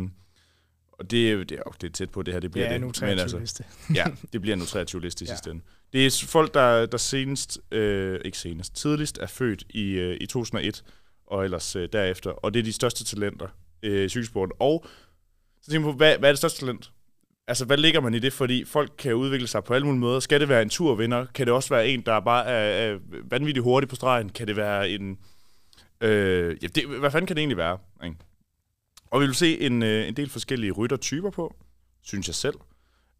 og det, er- det, er, jo- det er tæt på, det her det bliver Ja, det. nu Men 23 altså, liste. ja, det bliver en U23-liste i Ja. sidste ende. Det er folk, der, der senest, øh, ikke senest, tidligst er født i, øh, i 2001, og ellers øh, derefter. Og det er de største talenter øh, i cykelsporten. Og så tænker jeg på, hvad, hvad er det største talent? Altså, hvad ligger man i det? Fordi folk kan udvikle sig på alle mulige måder. Skal det være en turvinder? Kan det også være en, der bare er, er vanvittigt hurtig på stregen? Kan det være en... Øh, ja, det, hvad fanden kan det egentlig være? Ikke? Og vi vil se en, øh, en del forskellige ryttertyper på, synes jeg selv.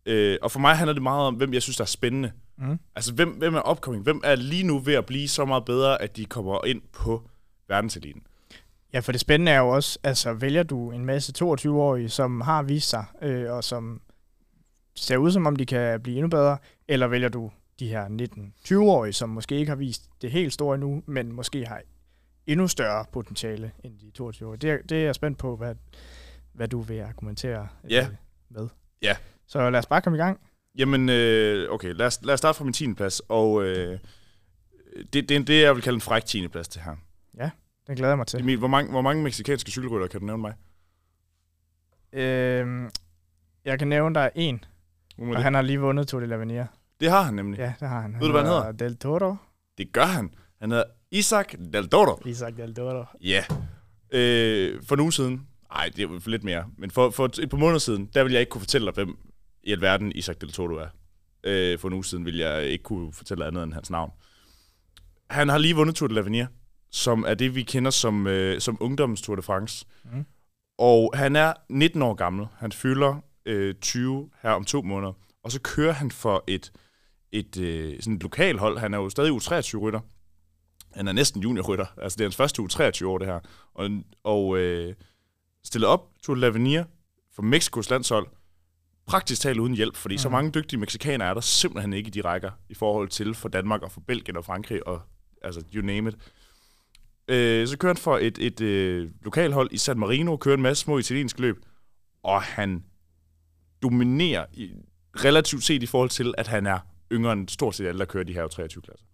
Øh, og for mig handler det meget om, hvem jeg synes, der er spændende. Mm. Altså, hvem, hvem er opkoming? Hvem er lige nu ved at blive så meget bedre, at de kommer ind på verdenseliten? Ja, for det spændende er jo også, altså vælger du en masse 22-årige, som har vist sig, øh, og som ser ud som om de kan blive endnu bedre, eller vælger du de her 19-20-årige, som måske ikke har vist det helt store endnu, men måske har endnu større potentiale end de 22-årige. Det, er- det er jeg spændt på, hvad, hvad du vil argumentere øh, Ja. med. Ja. Så lad os bare komme i gang. Jamen, øh, okay, lad os, lad os starte fra min 10. plads, og øh, det, det er det, jeg vil kalde en fræk 10. plads til her. Den glæder jeg mig til. Emil, hvor mange, hvor mange meksikanske cykelrytter kan du nævne mig? Øhm, jeg kan nævne en, Hvor er og det? han har lige vundet Tour de l'Avenir. det har han nemlig. Ja, det har han. Ved du, hvad han hedder? Del Toro. Det gør han. Han hedder Isaac Del Toro. Isaac Del Toro. Ja. Øh, for en uge siden, nej, det er lidt mere, men for, for et par måneder siden, der ville jeg ikke kunne fortælle dig, hvem i alverden Isaac Del Toro er. Øh, for en uge siden ville jeg ikke kunne fortælle andet end hans navn. Han har lige vundet Tour de l'Avenir, som er det, vi kender som, øh, som ungdoms Tour de France. Mm. Og han er 19 år gammel. Han fylder øh, 20 her om to måneder. Og så kører han for et, et, øh, sådan et lokalhold. Han er jo stadig U23-rytter. Han er næsten juniorrytter. Altså, det er hans første U23-år, det her. Og, og øh, stillet op Tour de l'Avenir for Mexikos landshold. Praktisk talt uden hjælp, fordi mm. så mange dygtige mexikanere er der simpelthen ikke i de rækker i forhold til for Danmark og for Belgien og Frankrig og altså you name it. Øh, så kører han for et, et øh, lokalhold i San Marino, kører en masse små italienske løb, og han dominerer i, relativt set i forhold til, at han er yngre end stort set alle, der kører de her 23 klasser.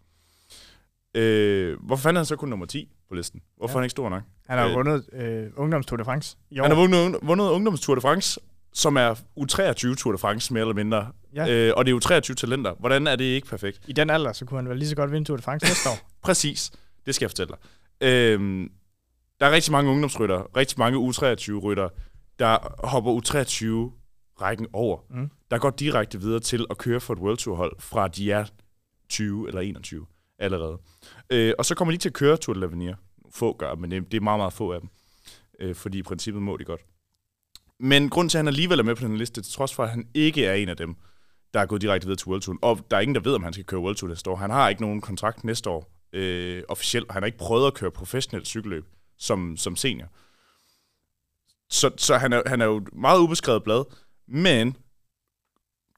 Øh, hvorfor fanden er han så kun nummer 10 på listen? Hvorfor Ja. er han ikke stor nok? Han har Øh, vundet øh, Ungdoms Tour de France i år. Han har vundet, vundet Ungdoms Tour de France, som er U23 Tour de France, mere eller mindre. Ja. Øh, og det er U23 talenter. Hvordan er det ikke perfekt? I den alder, så kunne han vel lige så godt vinde Tour de France næste år. Præcis. Det skal jeg fortælle dig. Øhm, der er rigtig mange ungdomsrytter, rigtig mange U23-rytter, der hopper U23-rækken over. Mm. Der går direkte videre til at køre for et World Tour-hold, fra de er 20 eller 21 allerede. Øh, og så kommer de til at køre Tour de l'Avenir. Få gør, men det, det er meget, meget få af dem. Øh, fordi i princippet må de godt. Men grund til, at han alligevel er med på den liste, til trods for, at han ikke er en af dem, der er gået direkte videre til World Tour. Og der er ingen, der ved, om han skal køre World Tour næste år. Han har ikke nogen kontrakt næste år øh, officielt, og han har ikke prøvet at køre professionelt cykelløb som, som senior. Så, så han, er, han er jo et meget ubeskrevet blad, men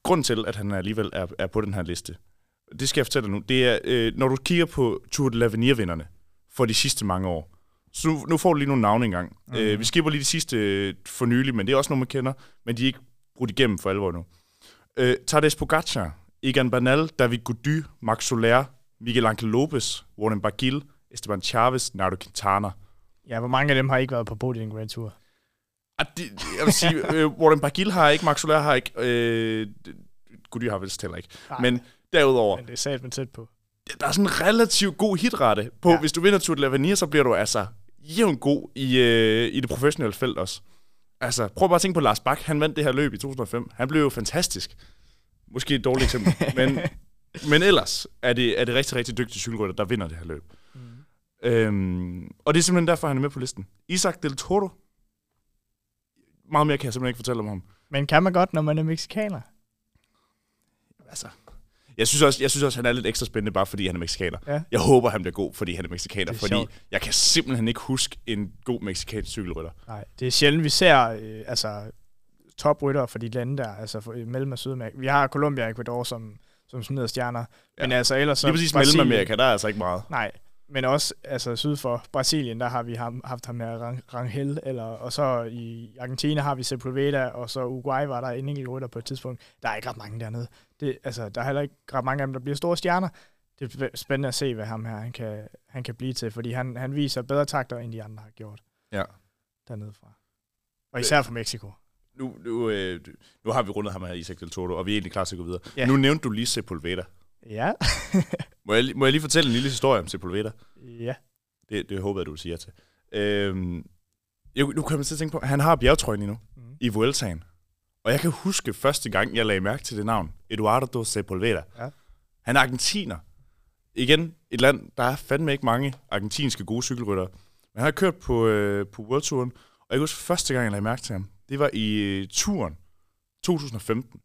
grund til, at han alligevel er, er på den her liste, det skal jeg fortælle dig nu, det er, øh, når du kigger på Tour de l'Avenir-vinderne for de sidste mange år, så nu, nu får du lige nogle navne engang. Mm. Øh, vi skipper lige de sidste øh, for nylig, men det er også nogle, man kender, men de er ikke brudt igennem for alvor nu. Øh, Tadej Pogacar, Egan Bernal, David Gody, Max Soler, Miguel Angel Lopez, Warren Barguil, Esteban Chavez, Nardo Quintana. Ja, hvor mange af dem har ikke været på Bodø Grand Tour? Ah, det, jeg vil sige, øh, Warren Barguil har ikke, Max Soler har ikke, øh, Gody har vist heller ikke. Nej, Men derudover, men det er sat man tæt på. der er sådan en relativt god hitrate på, Ja. hvis du vinder Tour de l'Avenir, så bliver du altså jævnt god i, øh, i det professionelle felt også. Altså, prøv bare at tænke på Lars Bak. Han vandt det her løb i 2005. Han blev jo fantastisk. Måske et dårligt eksempel. men, men ellers er det, er det rigtig, rigtig dygtige cykelrytter, der vinder det her løb. Mm. Øhm, og det er simpelthen derfor, han er med på listen. Isaac Del Toro. Meget mere kan jeg simpelthen ikke fortælle om ham. Men kan man godt, når man er mexikaner? Altså, jeg synes, også, jeg synes også, han er lidt ekstra spændende, bare fordi han er mexikaner. Ja. Jeg håber, han bliver god, fordi han er mexikaner. Er fordi sjovt. jeg kan simpelthen ikke huske en god mexikansk cykelrytter. Nej, det er sjældent, vi ser øh, altså, toprytter for de lande der, altså for, øh, Mellem- og Sydamerika. Vi har Colombia og Ecuador som, som smider stjerner. Ja. Men altså ellers så... Lige præcis Brasilien- Mellemamerika, der er altså ikke meget. Nej, men også altså, syd for Brasilien, der har vi ham, haft ham med Rang, Rangel, eller, og så i Argentina har vi Sepulveda, og så Uruguay var der en enkelt rytter på et tidspunkt. Der er ikke ret mange dernede. Det, altså, der er heller ikke ret mange af dem, der bliver store stjerner. Det er spændende at se, hvad ham her han kan, han kan blive til, fordi han, han viser bedre takter, end de andre har gjort. Ja. Dernede fra. Og især fra Mexico. Nu, nu, øh, nu har vi rundet ham her, Isaac Del Toro, og vi er egentlig klar til at gå videre. Ja. Nu nævnte du lige Sepulveda. Ja. Må jeg, må jeg lige fortælle en lille historie om Sepulveda? ja. Det, det håber jeg, du vil sige ja til. Øhm, jeg, nu kan man til at tænke på, han har bjergtrøjen endnu Mm. i Vueltaen. Og jeg kan huske første gang, jeg lagde mærke til det navn. Eduardo Sepulveda. Ja. Han er argentiner. Igen, et land, der er fandme ikke mange argentinske gode cykelryttere. Men han har kørt på, øh, på World Touren, og jeg kan huske første gang, jeg lagde mærke til ham. Det var i øh, turen 2015.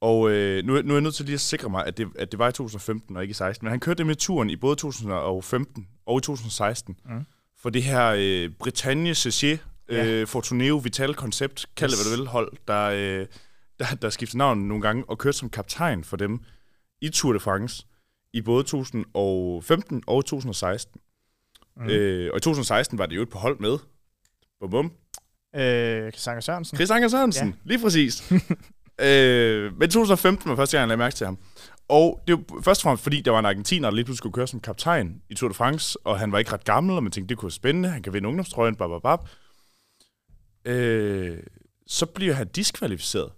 Og øh, nu, nu er jeg nødt til lige at sikre mig, at det, at det var i 2015 og ikke i 16. Men han kørte det med turen i både 2015 og i 2016. Mm. For det her øh, Bretagne CC Ja. øh, Fortuneo Vital Koncept, kald det Yes. hvad du vil, hold, der, øh, der, der skiftede navn nogle gange og kørte som kaptajn for dem i Tour de France i både 2015 og 2016. Mm. Øh, og i 2016 var det jo et på hold med. Bum bum. Øh, Sanger Sørensen. Chris Anker Sørensen, Ja. lige præcis. øh, men 2015 var første gang, jeg lagde mærke til ham. Og det var først og fremmest, fordi der var en argentiner, der lige pludselig skulle køre som kaptajn i Tour de France, og han var ikke ret gammel, og man tænkte, det kunne være spændende, han kan vinde ungdomstrøjen, bab, bab, bab. Øh, så bliver han diskvalificeret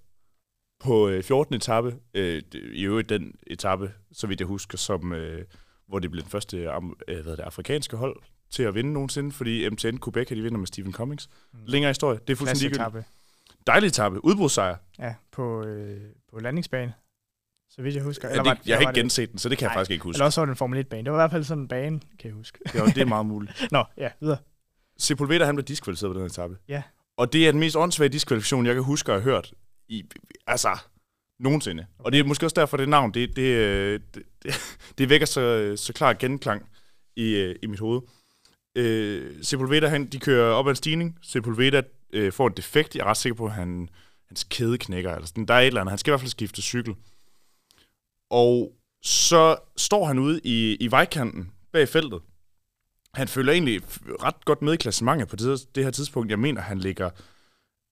på øh, 14. etape. Øh, det- I øvrigt den etape, så vidt jeg husker, som, øh, hvor det blev den første øh, hvad det, afrikanske hold til at vinde nogensinde, fordi MTN Quebec, de vinder med Stephen Cummings. Mm. Længere historie, det er fuldstændig ligegyldigt. Dejlig etape. Udbrudssejr. Ja, på, øh, på landingsbane. Så vidt jeg husker. Ja, det, var- jeg har ikke det- genset den, så det kan jeg Nej, faktisk ikke huske. Eller også var det en Formel 1-bane. Det var i hvert fald sådan en bane, kan jeg huske. Det er, det er meget muligt. Nå, ja, videre. Sepulveda, han blev diskvalificeret på den her etape. Ja. Og det er den mest åndssvage diskvalifikation, jeg kan huske at have hørt i, altså, nogensinde. Okay. Og det er måske også derfor, det navn, det, det, øh, det, det, vækker så, så klar genklang i, øh, i mit hoved. Øh, Sepulveda, han, de kører op ad en stigning. Sepulveda øh, får en defekt. Jeg er ret sikker på, at han, hans kæde knækker. Eller sådan. Der er et eller andet. Han skal i hvert fald skifte cykel. Og så står han ude i, i vejkanten bag feltet. Han følger egentlig ret godt med i klassementet på det, det her tidspunkt. Jeg mener, han ligger...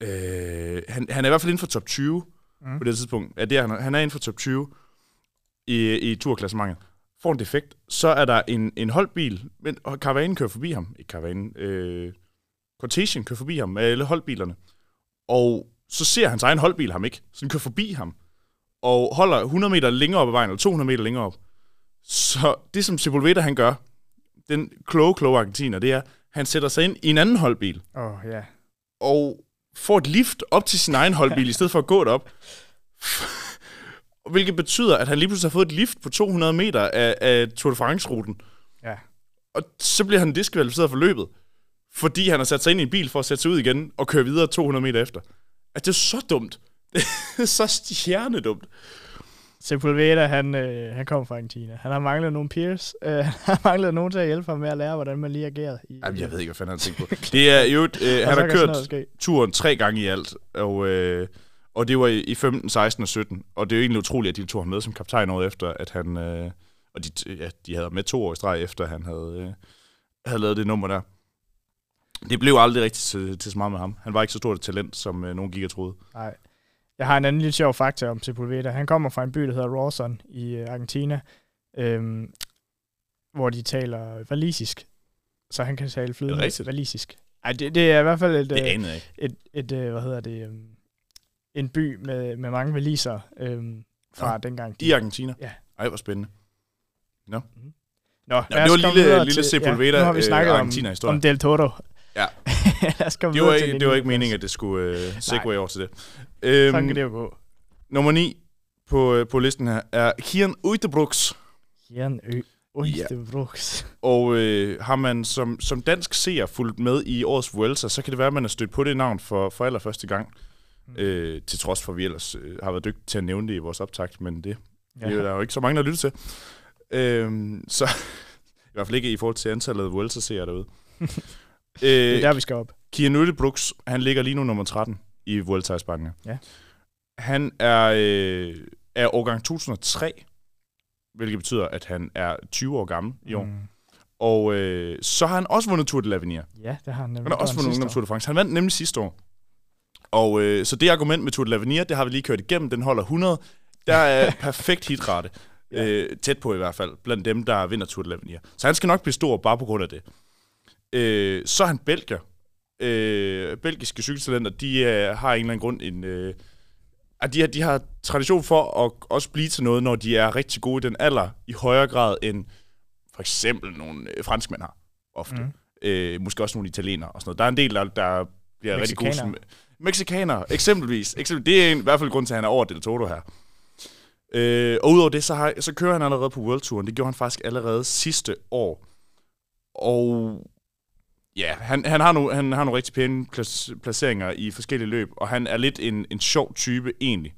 Øh, han, han er i hvert fald inden for top 20 Mm. på det tidspunkt. Ja, det er, han, han er inden for top 20 i, i turklassementet. Får en defekt, så er der en, en holdbil, men og karavanen kører forbi ham. Ikke karavanen, øh, Cortesian kører forbi ham alle holdbilerne. Og så ser hans egen holdbil ham ikke, så den kører forbi ham. Og holder 100 meter længere op ad vejen, eller 200 meter længere op. Så det, som Sepulveda han gør, den kloge, kloge argentiner, det er, han sætter sig ind i en anden holdbil, Åh, oh, ja. og får et lift op til sin egen holdbil, i stedet for at gå derop. Hvilket betyder, at han lige pludselig har fået et lift på 200 meter af, af Tour de France-ruten. Ja. Og så bliver han diskvalificeret for løbet, fordi han har sat sig ind i en bil for at sætte sig ud igen og køre videre 200 meter efter. Altså, det er så dumt. Det er så stjernedumt. Sepulveda, han, øh, han kommer fra Argentina. Han har manglet nogle peers. Øh, han har manglet nogen til at hjælpe ham med at lære, hvordan man lige agerer. I, Jamen, jeg ved ikke, hvad fanden han tænkt på. Det er jo, øh, han har kørt turen tre gange i alt, og, øh, og det var i, i 15, 16 og 17. Og det er jo egentlig utroligt, at de tog ham med som kaptajn året efter, at han... Øh, og de, ja, de havde med to år i streg efter, han havde, øh, havde lavet det nummer der. Det blev aldrig rigtig til, til så meget med ham. Han var ikke så stort et talent, som øh, nogen gik og troede. Nej. Jeg har en anden lille sjov fakta om Sepulveda. Han kommer fra en by, der hedder Rawson i øh, Argentina, øhm, hvor de taler valisisk. Så han kan tale flydende valisisk. Ej, det, det er i hvert fald et, Det øh, et, et, et hvad hedder det, øhm, en by med, med mange valiser øhm, fra Nå. dengang. I Argentina? Ja. Ej, hvor spændende. Nå, Nå, lad det var lille- lille til- Sepulveda, nu har vi øh, snakket om, Argentina-historie. om Del Toro. Ja. Det var, ikke, det var ikke meningen, at det skulle øh, Nej. over til det. Øhm, Sådan kan det jo gå. Nummer 9 på, øh, på listen her er Kian Uitebrooks. Jan Ø. Ui, Ja. Og øh, har man som, som dansk seer fulgt med i årets Vuelta, så kan det være, at man er stødt på det navn for, for allerførste gang. Mm. Øh, til trods for, at vi ellers øh, har været dygtige til at nævne det i vores optakt, men det, ja. det er der er jo ikke så mange, der lytter til. Øh, så i hvert fald ikke i forhold til antallet af Vuelta-seere derude. Det er øh, der, vi skal op. Kian Brooks, han ligger lige nu nummer 13 i Vuelta i Spanien. Ja. Han er, øh, er årgang 2003, hvilket betyder, at han er 20 år gammel i år. Mm. Og øh, så har han også vundet Tour de l'Avenir. Ja, det har han nemlig. Han har også vundet Ungdom Tour de France. Han vandt nemlig sidste år. Og øh, så det argument med Tour de l'Avenir, det har vi lige kørt igennem. Den holder 100. Der er perfekt hitrate. Ja. øh, tæt på i hvert fald, blandt dem, der vinder Tour de l'Avenir. Så han skal nok blive stor bare på grund af det. Øh, så er han belgier. Øh, belgiske cykeltalenter, de øh, har en eller anden grund en... Øh, at de, har, de har tradition for at også blive til noget, når de er rigtig gode i den alder, i højere grad end for eksempel nogle øh, franskmænd har ofte. Mm. Øh, måske også nogle italienere og sådan noget. Der er en del, der, der bliver rigtig gode som... Mexicanere. Mexikaner, eksempelvis. Eksempel, det er en, i hvert fald grund til, at han er over Del Toro her. Øh, og udover det, så, har, så kører han allerede på World Touren. Det gjorde han faktisk allerede sidste år. Og ja, han, han, har, nogle, han har nogle rigtig pæne placeringer i forskellige løb, og han er lidt en, en sjov type egentlig.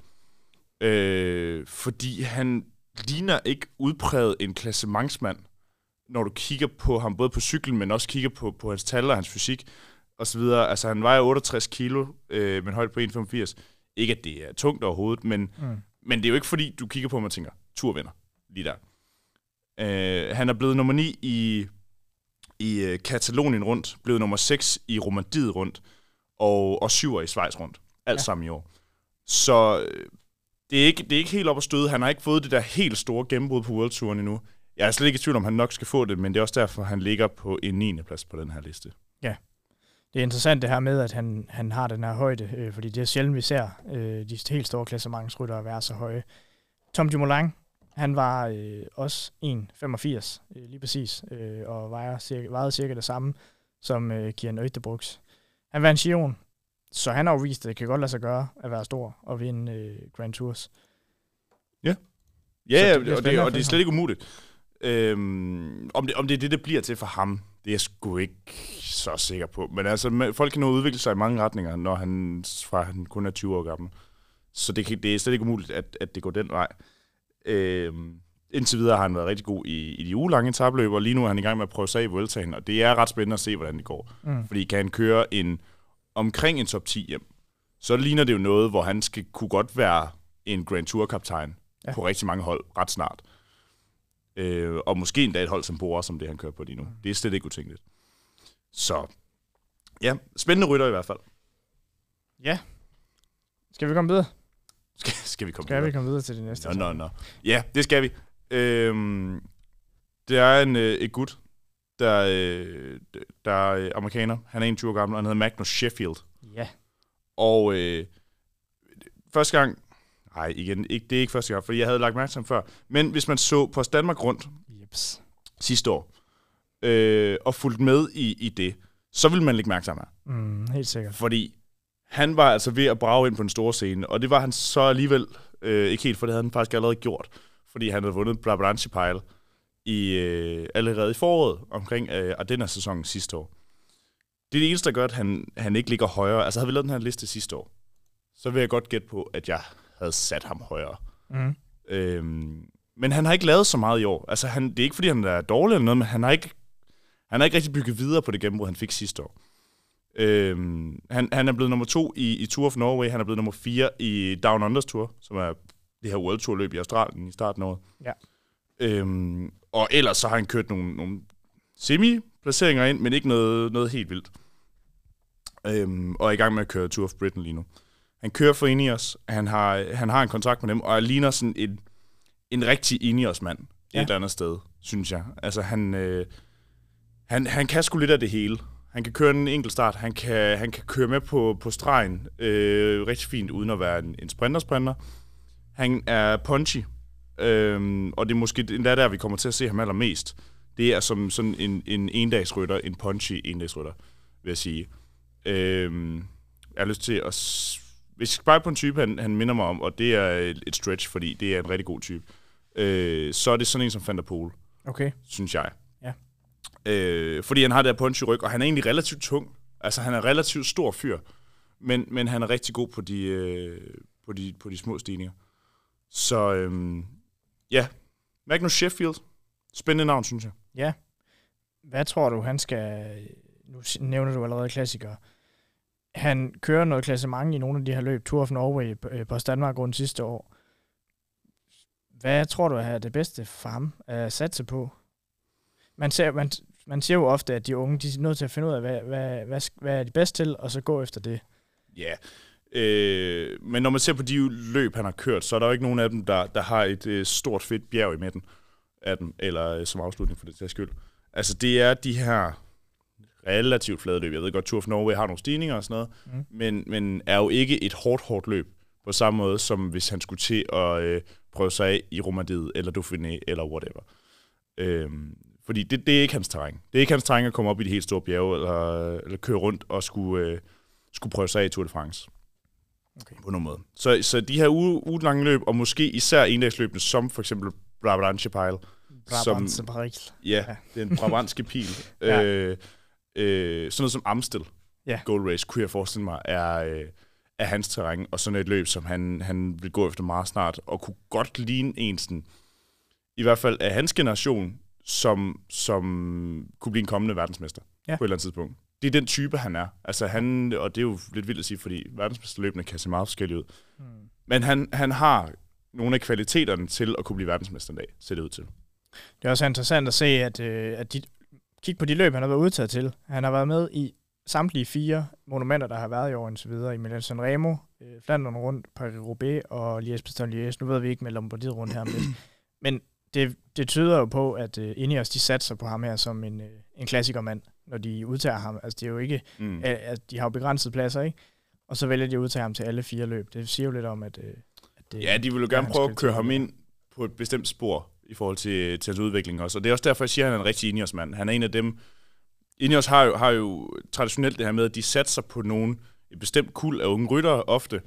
Øh, fordi han ligner ikke udpræget en klassementsmand, når du kigger på ham, både på cyklen, men også kigger på, på hans tal og hans fysik og så videre. Altså, han vejer 68 kilo, øh, men højt på 1,85. Ikke, at det er tungt overhovedet, men, mm. men det er jo ikke, fordi du kigger på ham og tænker, turvinder, lige der. Øh, han er blevet nummer 9 i, i øh, Katalonien rundt, blevet nummer 6 i Romandiet rundt, og, og 7 i Schweiz rundt. Alt ja. sammen i år. Så øh, det er, ikke, det er ikke helt op at støde. Han har ikke fået det der helt store gennembrud på World Touren endnu. Jeg er slet ikke i tvivl om, han nok skal få det, men det er også derfor, han ligger på en 9. plads på den her liste. Ja. Det er interessant det her med, at han, han har den her højde, øh, fordi det er sjældent, vi ser øh, de helt store klassementsryttere være så høje. Tom Dumoulin, han var øh, også 1,85 øh, lige præcis, øh, og vejer cirka, vejede cirka det samme som øh, Kian Øjtebruks. Han vandt Giron, så han har jo vist, at det kan godt lade sig gøre at være stor og vinde øh, Grand Tours. Ja, ja det, og, det, og det er slet ikke umuligt. Øhm, om, det, om det er det, det bliver til for ham, det er jeg sgu ikke så sikker på. Men altså, folk kan nå udvikle sig i mange retninger, når han, fra han kun er 20 år gammel. Så det, kan, det er slet ikke umuligt, at, at det går den vej. Øhm, indtil videre har han været rigtig god i, i de ugelange etabløb, og lige nu er han i gang med at prøve sig i Vueltaen, og det er ret spændende at se, hvordan det går. Mm. Fordi kan han køre en, omkring en top 10 hjem, så ligner det jo noget, hvor han skal kunne godt være en Grand Tour-kaptajn ja. på rigtig mange hold ret snart. Øh, og måske endda et hold som Bora, som det han kører på lige nu. Det er slet ikke utænkeligt. Så ja, spændende rytter i hvert fald. Ja. Skal vi komme videre? Skal, skal vi komme skal videre? vi komme videre til det næste? Nå, nå, nå. Ja, det skal vi. Øhm, det er en, øh, et gut, der, øh, der er amerikaner. Han er 21 år gammel, og han hedder Magnus Sheffield. Ja. Og øh, første gang, nej igen, ikke, det er ikke første gang, for jeg havde lagt mærke til ham før, men hvis man så på Danmark rundt Jeps. sidste år, øh, og fulgt med i, i det, så vil man lægge mærke til ham Mm, helt sikkert. Fordi han var altså ved at brage ind på en stor scene, og det var han så alligevel øh, ikke helt, for det havde han faktisk allerede gjort, fordi han havde vundet Brabantse Pile i, øh, allerede i foråret omkring øh, Ardenner-sæsonen sidste år. Det er det eneste, der gør, at han, han ikke ligger højere. Altså havde vi lavet den her liste sidste år, så vil jeg godt gætte på, at jeg havde sat ham højere. Mm. Øhm, men han har ikke lavet så meget i år. Altså han, det er ikke, fordi han er dårlig eller noget, men han har ikke, han har ikke rigtig bygget videre på det gennembrud, han fik sidste år. Øhm, han, han er blevet nummer to i, i Tour of Norway, han er blevet nummer fire i Down Under Tour, som er det her World Tour løb i Australien i starten af året. Ja. Øhm, og ellers så har han kørt nogle, nogle semi-placeringer ind, men ikke noget, noget helt vildt. Øhm, og er i gang med at køre Tour of Britain lige nu. Han kører for Ineos, han har, han har en kontrakt med dem, og ligner sådan en, en rigtig Ineos-mand ja. et eller andet sted, synes jeg. Altså han, øh, han, han kan sgu lidt af det hele. Han kan køre en enkelt start, han kan, han kan køre med på, på stregen øh, rigtig fint, uden at være en, en sprinter-sprinter. Han er punchy, Øhm, og det er måske endda der, vi kommer til at se ham allermest. Det er som sådan en, en endagsrytter, en punchy endagsrytter, vil jeg sige. Øhm, jeg har lyst til at... Hvis jeg skal på en type, han, han minder mig om, og det er et stretch, fordi det er en rigtig god type, øh, så er det sådan en som Van der Poel. Okay. Synes jeg. Øh, fordi han har det her i ryg, og han er egentlig relativt tung. Altså, han er relativt stor fyr, men, men han er rigtig god på de, øh, på de, på de små stigninger. Så øh, Ja, Magnus Sheffield. Spændende navn, synes jeg. Ja. Hvad tror du, han skal... Nu nævner du allerede klassikere. Han kører noget klassement i nogle af de her løb. Tour of Norway på øh, Danmark rundt sidste år. Hvad tror du er det bedste for ham at satse på? Man, ser, man, man siger jo ofte, at de unge de er nødt til at finde ud af, hvad, hvad, hvad, hvad er de bedst til, og så gå efter det. Ja, Øh, men når man ser på de løb, han har kørt, så er der jo ikke nogen af dem, der, der har et øh, stort fedt bjerg i midten af dem, eller øh, som afslutning for det til skyld. Altså det er de her relativt flade løb. Jeg ved godt, Tour of Norway har nogle stigninger og sådan noget, mm. men, men er jo ikke et hårdt, hårdt løb på samme måde, som hvis han skulle til at øh, prøve sig af i Romandiet, eller Dauphiné, eller whatever. Øh, fordi det, det er ikke hans terræn. Det er ikke hans terræn at komme op i de helt store bjerge, eller, eller køre rundt og skulle... Øh, skulle prøve sig af i Tour de France. Okay. På nogen måde. Så, så de her uge, ugelange løb, og måske især endagsløbene, som for eksempel Brabantse Pile, Brabantse Paris. Ja, ja, det er en brabantske pil. ja. øh, øh, sådan noget som Amstel ja. Gold Race, kunne jeg forestille mig, er, øh, er hans terræn, og sådan et løb, som han, han vil gå efter meget snart, og kunne godt ligne en sådan, i hvert fald af hans generation, som, som kunne blive en kommende verdensmester ja. på et eller andet tidspunkt. Det er den type, han er. Altså han, og det er jo lidt vildt at sige, fordi verdensmesterløbene kan se meget forskellige ud. Hmm. Men han, han har nogle af kvaliteterne til at kunne blive verdensmester en dag, ser det ud til. Det er også interessant at se, at, øh, at de, kig på de løb, han har været udtaget til. Han har været med i samtlige fire monumenter, der har været i år så videre. I Milan Sanremo, øh, Flandern rundt, Paris-Roubaix og Liège-Bastogne-Liège. Nu ved vi ikke med Lombardiet rundt her. Men, men det, det tyder jo på, at uh, Ineos de satser på ham her som en, uh, en klassikermand, når de udtager ham. Altså, det er jo ikke, mm. at de har jo begrænsede pladser, ikke? Og så vælger de at udtage ham til alle fire løb. Det siger jo lidt om, at, uh, at det, Ja, de vil jo gerne prøve at køre ham ind på et bestemt spor i forhold til, til hans udvikling også. Og det er også derfor, jeg siger, at han er en rigtig Ineos-mand. Han er en af dem... Ineos har jo, har jo traditionelt det her med, at de satser på nogen, et bestemt kul af unge ryttere ofte,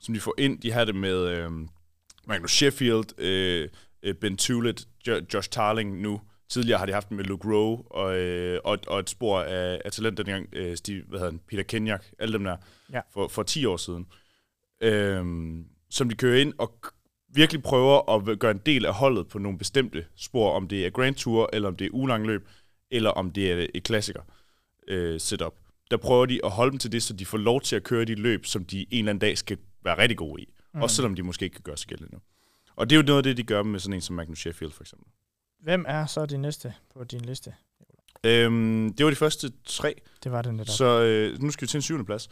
som de får ind. De har det med øh, Magnus Sheffield, øh, øh, Ben Tulet, jo, Josh Tarling nu. Tidligere har de haft med Luke Rowe og, øh, og, og et spor af, af talent dengang, øh, Steve, hvad hedder han, Peter Kenyak, alle dem der, ja. for, for 10 år siden. Øh, som de kører ind og virkelig prøver at gøre en del af holdet på nogle bestemte spor, om det er Grand Tour, eller om det er ulang løb, eller om det er et klassiker øh, setup. Der prøver de at holde dem til det, så de får lov til at køre de løb, som de en eller anden dag skal være rigtig gode i. Mm. Også selvom de måske ikke kan gøre sig gældende nu. Og det er jo noget af det, de gør med sådan en som Magnus Sheffield, for eksempel. Hvem er så de næste på din liste? Øhm, det var de første tre. Det var det netop. Så øh, nu skal vi til en syvende plads.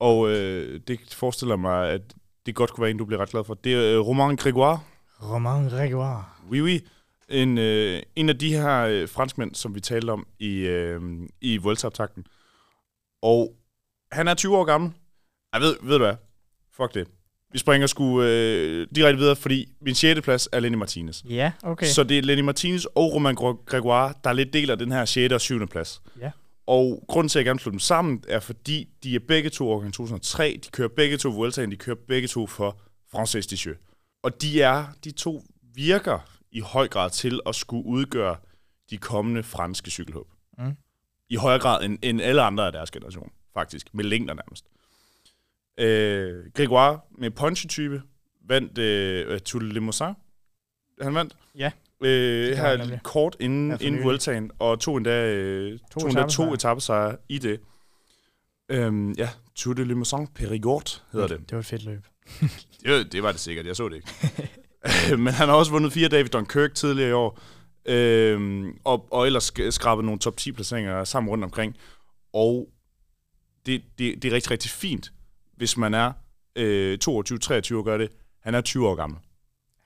Og øh, det forestiller mig, at det godt kunne være en, du bliver ret glad for. Det er øh, Romain Grégoire. Romain Grégoire. Oui, oui. En, øh, en af de her øh, franskmænd, som vi talte om i, øh, i Vuelta-optakten. Og han er 20 år gammel. Jeg ved, ved du hvad? Fuck det. Vi springer sgu øh, direkte videre, fordi min 6. plads er Lenny Martinez. Ja, okay. Så det er Lenny Martinez og Roman Gregoire, der er lidt del af den her 6. og 7. plads. Ja. Og grunden til, at jeg gerne slå dem sammen, er fordi de er begge to årgang 2003. De kører begge to Vueltaen, de kører begge to for Francis Descheux. Og de er, de to virker i høj grad til at skulle udgøre de kommende franske cykelhåb. Mm. I højere grad end, end alle andre af deres generation, faktisk. Med længder nærmest. Øh, Grégoire med ponche-type vandt øh, Tour Limousin. Han vandt. Ja. Øh, her er kort inden, ja, inden Vueltaen, og tog endda, øh, to, tog endda to etappesejre i det. Øhm, ja, Tour de Limousin Périgord hedder det. Det var et fedt løb. det, var, det var det sikkert, jeg så det ikke. Men han har også vundet fire David Dunkirk tidligere i år, øhm, og, og ellers skrabet nogle top 10 placeringer sammen rundt omkring. Og det, det, det er rigtig, rigtig fint, hvis man er øh, 22-23 og gør det. Han er 20 år gammel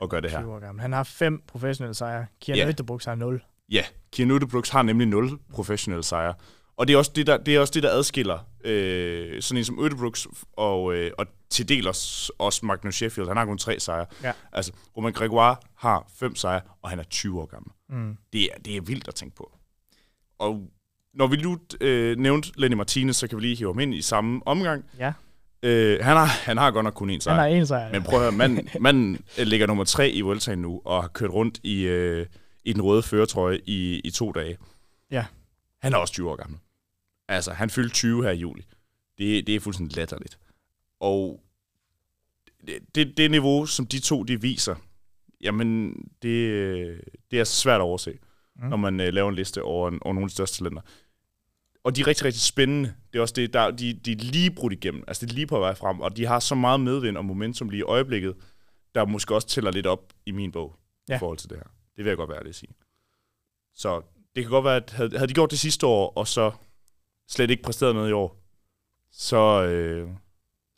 og gør det her. 20 år gammel. Han har fem professionelle sejre. Kian yeah. Ødebrooks har 0. Ja, Kian Ødebrooks har nemlig 0 professionelle sejre. Og det er også det, der, det, er også det, der adskiller øh, sådan en som Ødebrooks og, øh, og til del også, også Magnus Sheffield. Han har kun tre sejre. Ja. Altså, Roman Gregoire har fem sejre, og han er 20 år gammel. Mm. Det, er, det er vildt at tænke på. Og når vi nu øh, nævnte Lenny Martinez, så kan vi lige hive ham ind i samme omgang. Ja. Øh, han, har, han har godt nok kun én sejr. Han har én sejr. Men prøv at høre, manden, manden ligger nummer tre i Vueltaen nu, og har kørt rundt i, øh, i den røde føretrøje i, i to dage. Ja. Han er også 20 år gammel. Altså, han fyldte 20 her i juli. Det, det er fuldstændig latterligt. Og det, det, det niveau, som de to de viser, jamen, det, det er svært at overse, mm. når man uh, laver en liste over, over nogle af de største talenter. Og de er rigtig, rigtig spændende. Det er også det, der, de, de er lige brudt igennem. Altså, det er lige på vej frem, og de har så meget medvind og momentum lige i øjeblikket, der måske også tæller lidt op i min bog ja. i forhold til det her. Det vil jeg godt være det at sige. Så det kan godt være, at havde, havde de gjort det sidste år, og så slet ikke præsteret noget i år, så, øh,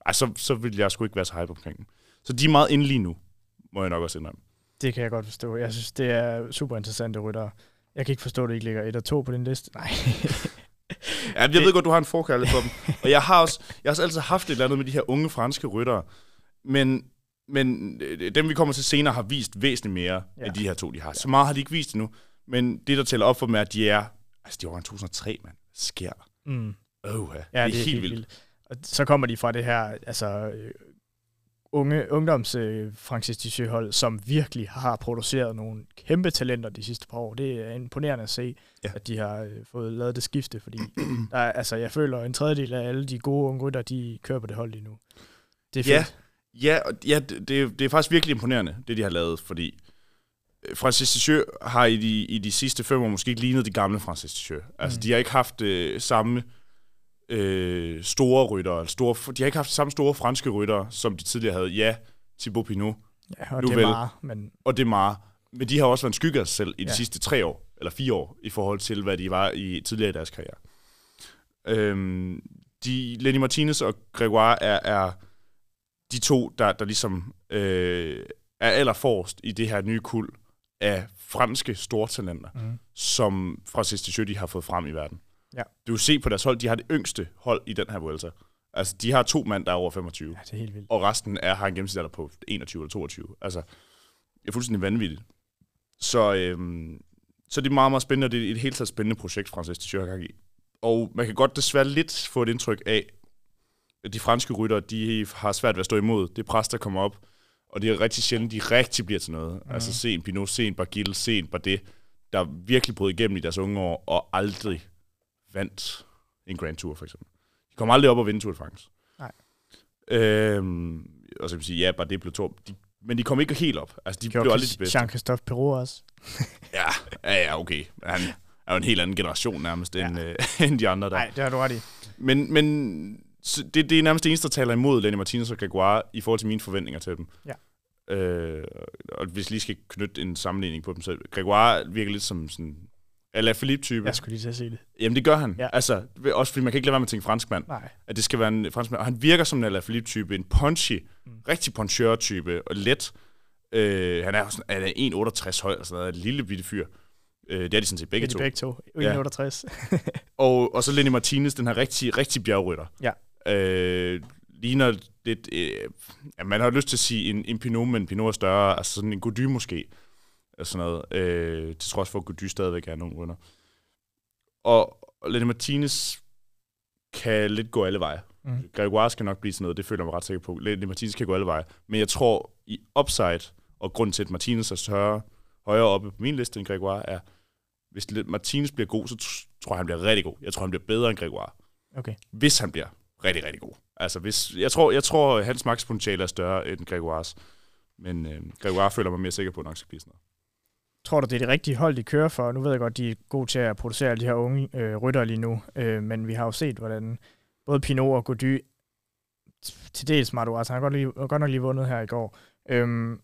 ej, så, så vil jeg sgu ikke være så hype omkring dem. Så de er meget indelige nu, må jeg nok også indrømme. Det kan jeg godt forstå. Jeg synes, det er super interessante rytter. Jeg kan ikke forstå, at det ikke ligger et og to på din liste. Nej. ja, jeg ved godt, du har en forkærlighed for dem. Og jeg har også, jeg har også altid haft et eller andet med de her unge franske ryttere. Men, men øh, dem, vi kommer til senere, har vist væsentligt mere, ja. end de her to, de har. Så meget har de ikke vist endnu. Men det, der tæller op for dem, er, at de er... Altså, de var en 2003, mand. Sker der? Mm. Oh, ja. ja, det er, det er helt, helt vildt. vildt. Og så kommer de fra det her altså, unge ungdoms øh, Francis hold som virkelig har produceret nogle kæmpe talenter de sidste par år. Det er imponerende at se, ja. at de har øh, fået lavet det skifte, fordi der er, altså, jeg føler, at en tredjedel af alle de gode unge rytter, de kører på det hold lige nu. Det er fedt. Ja, ja, ja det, det er faktisk virkelig imponerende, det de har lavet, fordi øh, Francis Ticheux har i de, i de sidste fem år måske ikke lignet de gamle Francis Ticheux. Altså, mm. de har ikke haft øh, samme øh, store ryttere. Store, de har ikke haft samme store franske ryttere, som de tidligere havde. Ja, Thibaut Pinot. Ja, og det er meget, men... Og det er meget. Men de har også været en skygge af sig selv i de ja. sidste tre år, eller fire år, i forhold til, hvad de var i tidligere i deres karriere. Øhm, de, Lenny Martinez og Gregoire er, er de to, der, der ligesom øh, er allerforrest i det her nye kul af franske stortalenter, mm. som Francis de har fået frem i verden. Ja. Du kan se på deres hold, de har det yngste hold i den her Vuelta. Altså, de har to mand, der er over 25. Ja, det er helt vildt. Og resten er, har en gennemsnitsalder på 21 eller 22. Altså, det er fuldstændig vanvittigt. Så, øhm, så det er meget, meget spændende, og det er et helt taget spændende projekt, Francis de gang i. Og man kan godt desværre lidt få et indtryk af, at de franske rytter, de har svært ved at stå imod det pres, der kommer op. Og det er rigtig sjældent, de rigtig bliver til noget. Mm. Altså se en Pinot, se en Bargiel, se en Bardet, der virkelig brød igennem i deres unge år, og aldrig vandt en Grand Tour, for eksempel. De kommer aldrig op og vinde Tour de France. Nej. Øhm, og så vil sige, ja, bare det blev to. De, men de kom ikke helt op. Altså, de Gjorde blev aldrig de bedste. Jean-Christophe Perrault også. ja, ja, ja, okay. Han er jo en helt anden generation nærmest, ja. end, øh, end de andre der. Nej, det har du ret i. Men, men det, det er nærmest det eneste, der taler imod Lenny Martinez og Gregoire i forhold til mine forventninger til dem. Ja. Øh, og hvis lige skal knytte en sammenligning på dem, så Gregoire virker lidt som sådan eller Philippe-type. Jeg skulle lige til at se det. Jamen, det gør han. Ja. Altså, også fordi man kan ikke lade være med at tænke franskmand. Nej. At det skal være en franskmand. Og han virker som en Philippe-type. En punchy, mm. rigtig puncheur-type. Og let. Øh, han er, sådan, han er 1,68 høj og sådan noget. En lille bitte fyr. Øh, det er de sådan set begge det er to. begge to. 1,68. Ja. og, og så Lenny Martinez, den her rigtig, rigtig bjergrytter. Ja. Øh, ligner lidt... Øh, ja, man har lyst til at sige en, en Pinot, men Pinot er større. Altså sådan en Gody måske og sådan noget, øh, til trods for, at Gody stadigvæk er nogle runder. Og, og Lenny Martinez kan lidt gå alle veje. Mm. Gregoire skal nok blive sådan noget, det føler jeg mig ret sikker på. Lenny Martinez kan gå alle veje. Men jeg tror, i upside, og grund til, at Martinez er større, højere oppe på min liste end Gregoire, er, hvis Martinez bliver god, så tror jeg, han bliver rigtig god. Jeg tror, han bliver bedre end Gregoire. Okay. Hvis han bliver rigtig, rigtig god. Altså, hvis, jeg, tror, jeg tror, hans makspotentiale er større end Gregoires. Men øh, Gregoire føler mig mere sikker på, at nok skal blive sådan noget. Tror du, det er det rigtige hold, de kører for? Nu ved jeg godt, de er gode til at producere alle de her unge øh, rytter lige nu, øh, men vi har jo set, hvordan både Pinot og Gody til dels Mardo, altså han har godt, lige, godt nok lige vundet her i går. Øhm,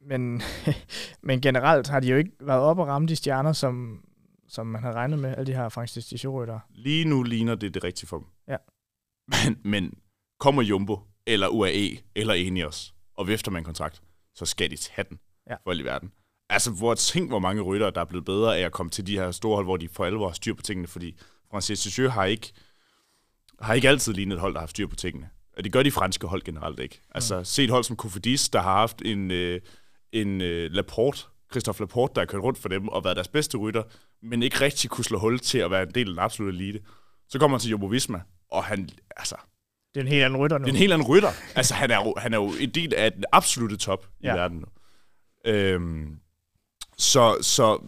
men, men generelt har de jo ikke været op og ramme de stjerner, som, som man havde regnet med, alle de her Francis Tichot-rytter. Lige nu ligner det det rigtige for dem. Ja. Men, men kommer Jumbo, eller UAE, eller Enios, og vifter en kontrakt, så skal de tage den ja. for i verden. Altså, hvor tænk, hvor mange ryttere, der er blevet bedre af at komme til de her store hold, hvor de for alvor har styr på tingene, fordi Francis Ticheux har ikke, har ikke altid lignet et hold, der har styr på tingene. Og det gør de franske hold generelt ikke. Altså, mm. se et hold som Kofidis, der har haft en, øh, en øh, Laporte, Christophe Laporte, der har kørt rundt for dem og været deres bedste rytter, men ikke rigtig kunne slå hul til at være en del af den absolutte elite. Så kommer han til Jumbo Visma, og han, altså... Det er en helt anden rytter nu. Det er en helt anden rytter. altså, han er jo, han er jo en del af den absolute top ja. i verden nu. Øhm, så, så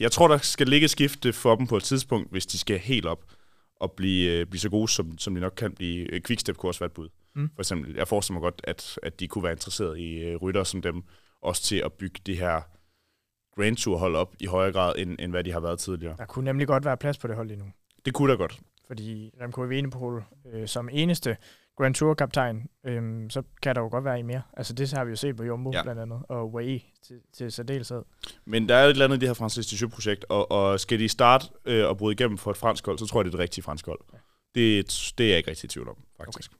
jeg tror, der skal ligge skifte for dem på et tidspunkt, hvis de skal helt op og blive, øh, blive så gode, som, som de nok kan blive. Quickstep kunne også være et bud. Mm. For eksempel, jeg forestiller mig godt, at, at de kunne være interesseret i rytter som dem, også til at bygge det her Grand Tour hold op i højere grad, end, end hvad de har været tidligere. Der kunne nemlig godt være plads på det hold lige nu. Det kunne der godt. Fordi Remco Evenepoel øh, som eneste Grand Tour-kaptajn, øhm, så kan der jo godt være i mere. Altså det har vi jo set på Jumbo ja. blandt andet, og UAE til, til særdeleshed. Men der er et eller andet i det her Francis Ticheux-projekt, og, og skal de starte øh, og bryde igennem for et fransk hold, så tror jeg, det er et rigtigt fransk hold. Ja. Det, det er jeg ikke rigtig i tvivl om, faktisk. Okay.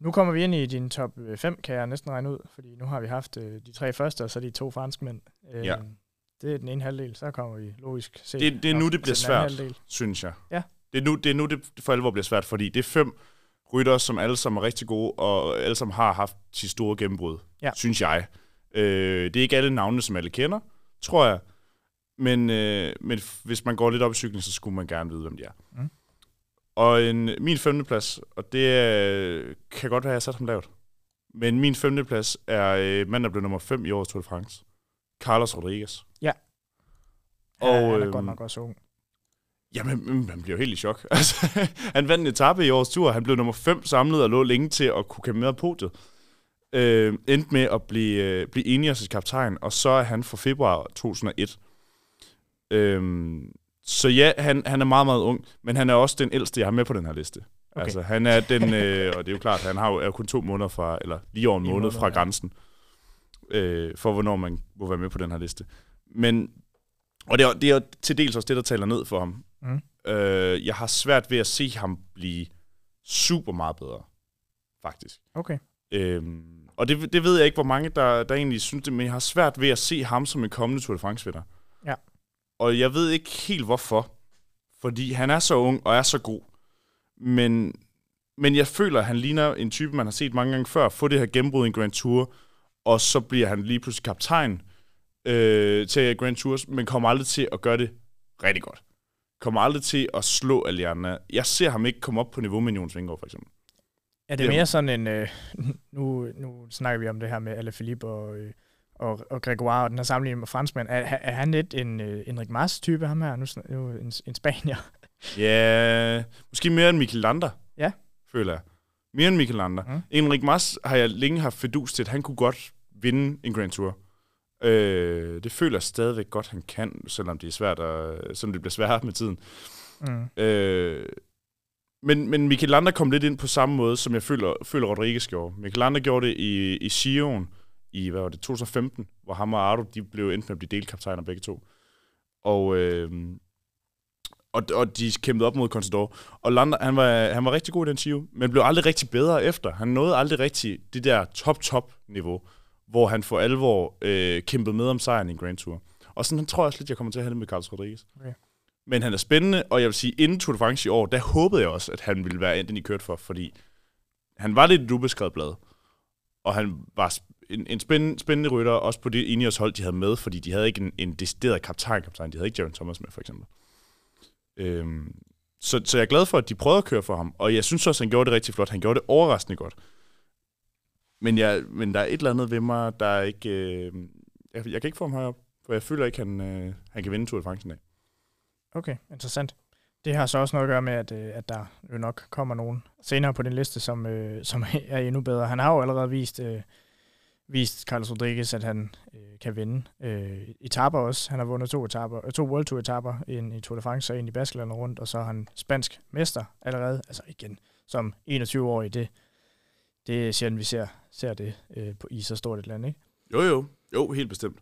Nu kommer vi ind i din top 5, kan jeg næsten regne ud, fordi nu har vi haft øh, de tre første, og så de to franskmænd. Øh, ja. Det er den ene halvdel, så kommer vi logisk se. Det, det er nu, det bliver svært, synes jeg. Ja. Det er nu, det, er nu, det for alvor bliver svært, fordi det er fem rytter, som alle sammen er rigtig gode, og alle sammen har haft sit store gennembrud, ja. synes jeg. Øh, det er ikke alle navne, som alle kender, tror jeg. Men, øh, men hvis man går lidt op i cykling, så skulle man gerne vide, hvem de er. Mm. Og en, min femteplads, og det øh, kan godt være, at jeg har sat ham lavt. Men min femteplads er øh, mand, der blev nummer 5 i årets Tour de France. Carlos Rodriguez. Ja, Og, han er øhm, godt nok også ung. Jamen, mm, man bliver jo helt i chok. Altså, han vandt en etape i årets tur. Han blev nummer 5 samlet og lå længe til at kunne kæmpe med på podiet. Øh, endte med at blive, øh, blive enig som kaptajn, og så er han fra februar 2001. Øh, så ja, han, han er meget, meget ung, men han er også den ældste, jeg har med på den her liste. Okay. Altså, han er den, øh, og det er jo klart, han har jo, er kun to måneder fra, eller lige over en måned måned, fra ja. grænsen, øh, for hvornår man må være med på den her liste. Men, og det er, det er til dels også det, der taler ned for ham. Mm. Øh, jeg har svært ved at se ham blive super meget bedre, faktisk. Okay. Øhm, og det, det ved jeg ikke, hvor mange, der, der egentlig synes det, men jeg har svært ved at se ham som en kommende Tour de France-vinder. Ja. Og jeg ved ikke helt hvorfor, fordi han er så ung og er så god. Men, men jeg føler, at han ligner en type, man har set mange gange før, få det her gennembrud i en Grand Tour, og så bliver han lige pludselig kaptajn øh, til Grand Tours, men kommer aldrig til at gøre det rigtig godt. Kommer aldrig til at slå andre. Jeg ser ham ikke komme op på niveau med Jon Svinggaard, for eksempel. Er det mere sådan en... Øh, nu, nu snakker vi om det her med Alaphilippe og, øh, og, og Gregoire og den her sammenligning med franskmænd. Er, er han lidt en øh, Enrik Mas-type, ham her? Nu, nu en, en spanier. Ja, måske mere end Michael Lander. Ja. Føler jeg. Mere end Michael Lander. Mm. Enrik Mas har jeg længe haft fedus til, at han kunne godt vinde en Grand Tour. Øh, det føler jeg stadigvæk godt, han kan, selvom det er svært, at, selvom det bliver sværere med tiden. Mm. Øh, men, men Michael Lander kom lidt ind på samme måde, som jeg føler, føler Rodriguez gjorde. Michael Lander gjorde det i, i Sion i hvad var det, 2015, hvor ham og Ardo, de blev endt med at blive delkaptajner begge to. Og, øh, og, og de kæmpede op mod Contador. Og Lander, han var, han var rigtig god i den Giro, men blev aldrig rigtig bedre efter. Han nåede aldrig rigtig det der top-top-niveau, hvor han for alvor øh, kæmpede med om sejren i Grand Tour. Og sådan tror jeg også lidt, jeg kommer til at have det med Carlos Rodriguez. Okay. Men han er spændende, og jeg vil sige, inden Tour de France i år, der håbede jeg også, at han ville være den, I kørte for, fordi han var lidt et ubeskrevet blad. Og han var en, en spændende, spændende rytter, også på det Ineos hold, de havde med, fordi de havde ikke en, en decideret kaptajn-kaptajn. De havde ikke Jaron Thomas med, for eksempel. Øhm, så, så jeg er glad for, at de prøvede at køre for ham, og jeg synes også, at han gjorde det rigtig flot. Han gjorde det overraskende godt. Men, jeg, men der er et eller andet ved mig, der er ikke... Øh, jeg, jeg kan ikke få ham højere op, for jeg føler ikke, han, øh, han kan vinde Tour de France dag. Okay, interessant. Det har så også noget at gøre med, at, øh, at der jo nok kommer nogen senere på den liste, som, øh, som er endnu bedre. Han har jo allerede vist, øh, vist Carlos Rodriguez, at han øh, kan vinde øh, etaper også. Han har vundet to, etaper, øh, to World Tour etaper, en i Tour de France og en i Baskeland rundt, og så er han spansk mester allerede. Altså igen, som 21-årig, det, det er sjældent, vi ser, ser det øh, på, i så stort et land, ikke? Jo, jo. Jo, helt bestemt.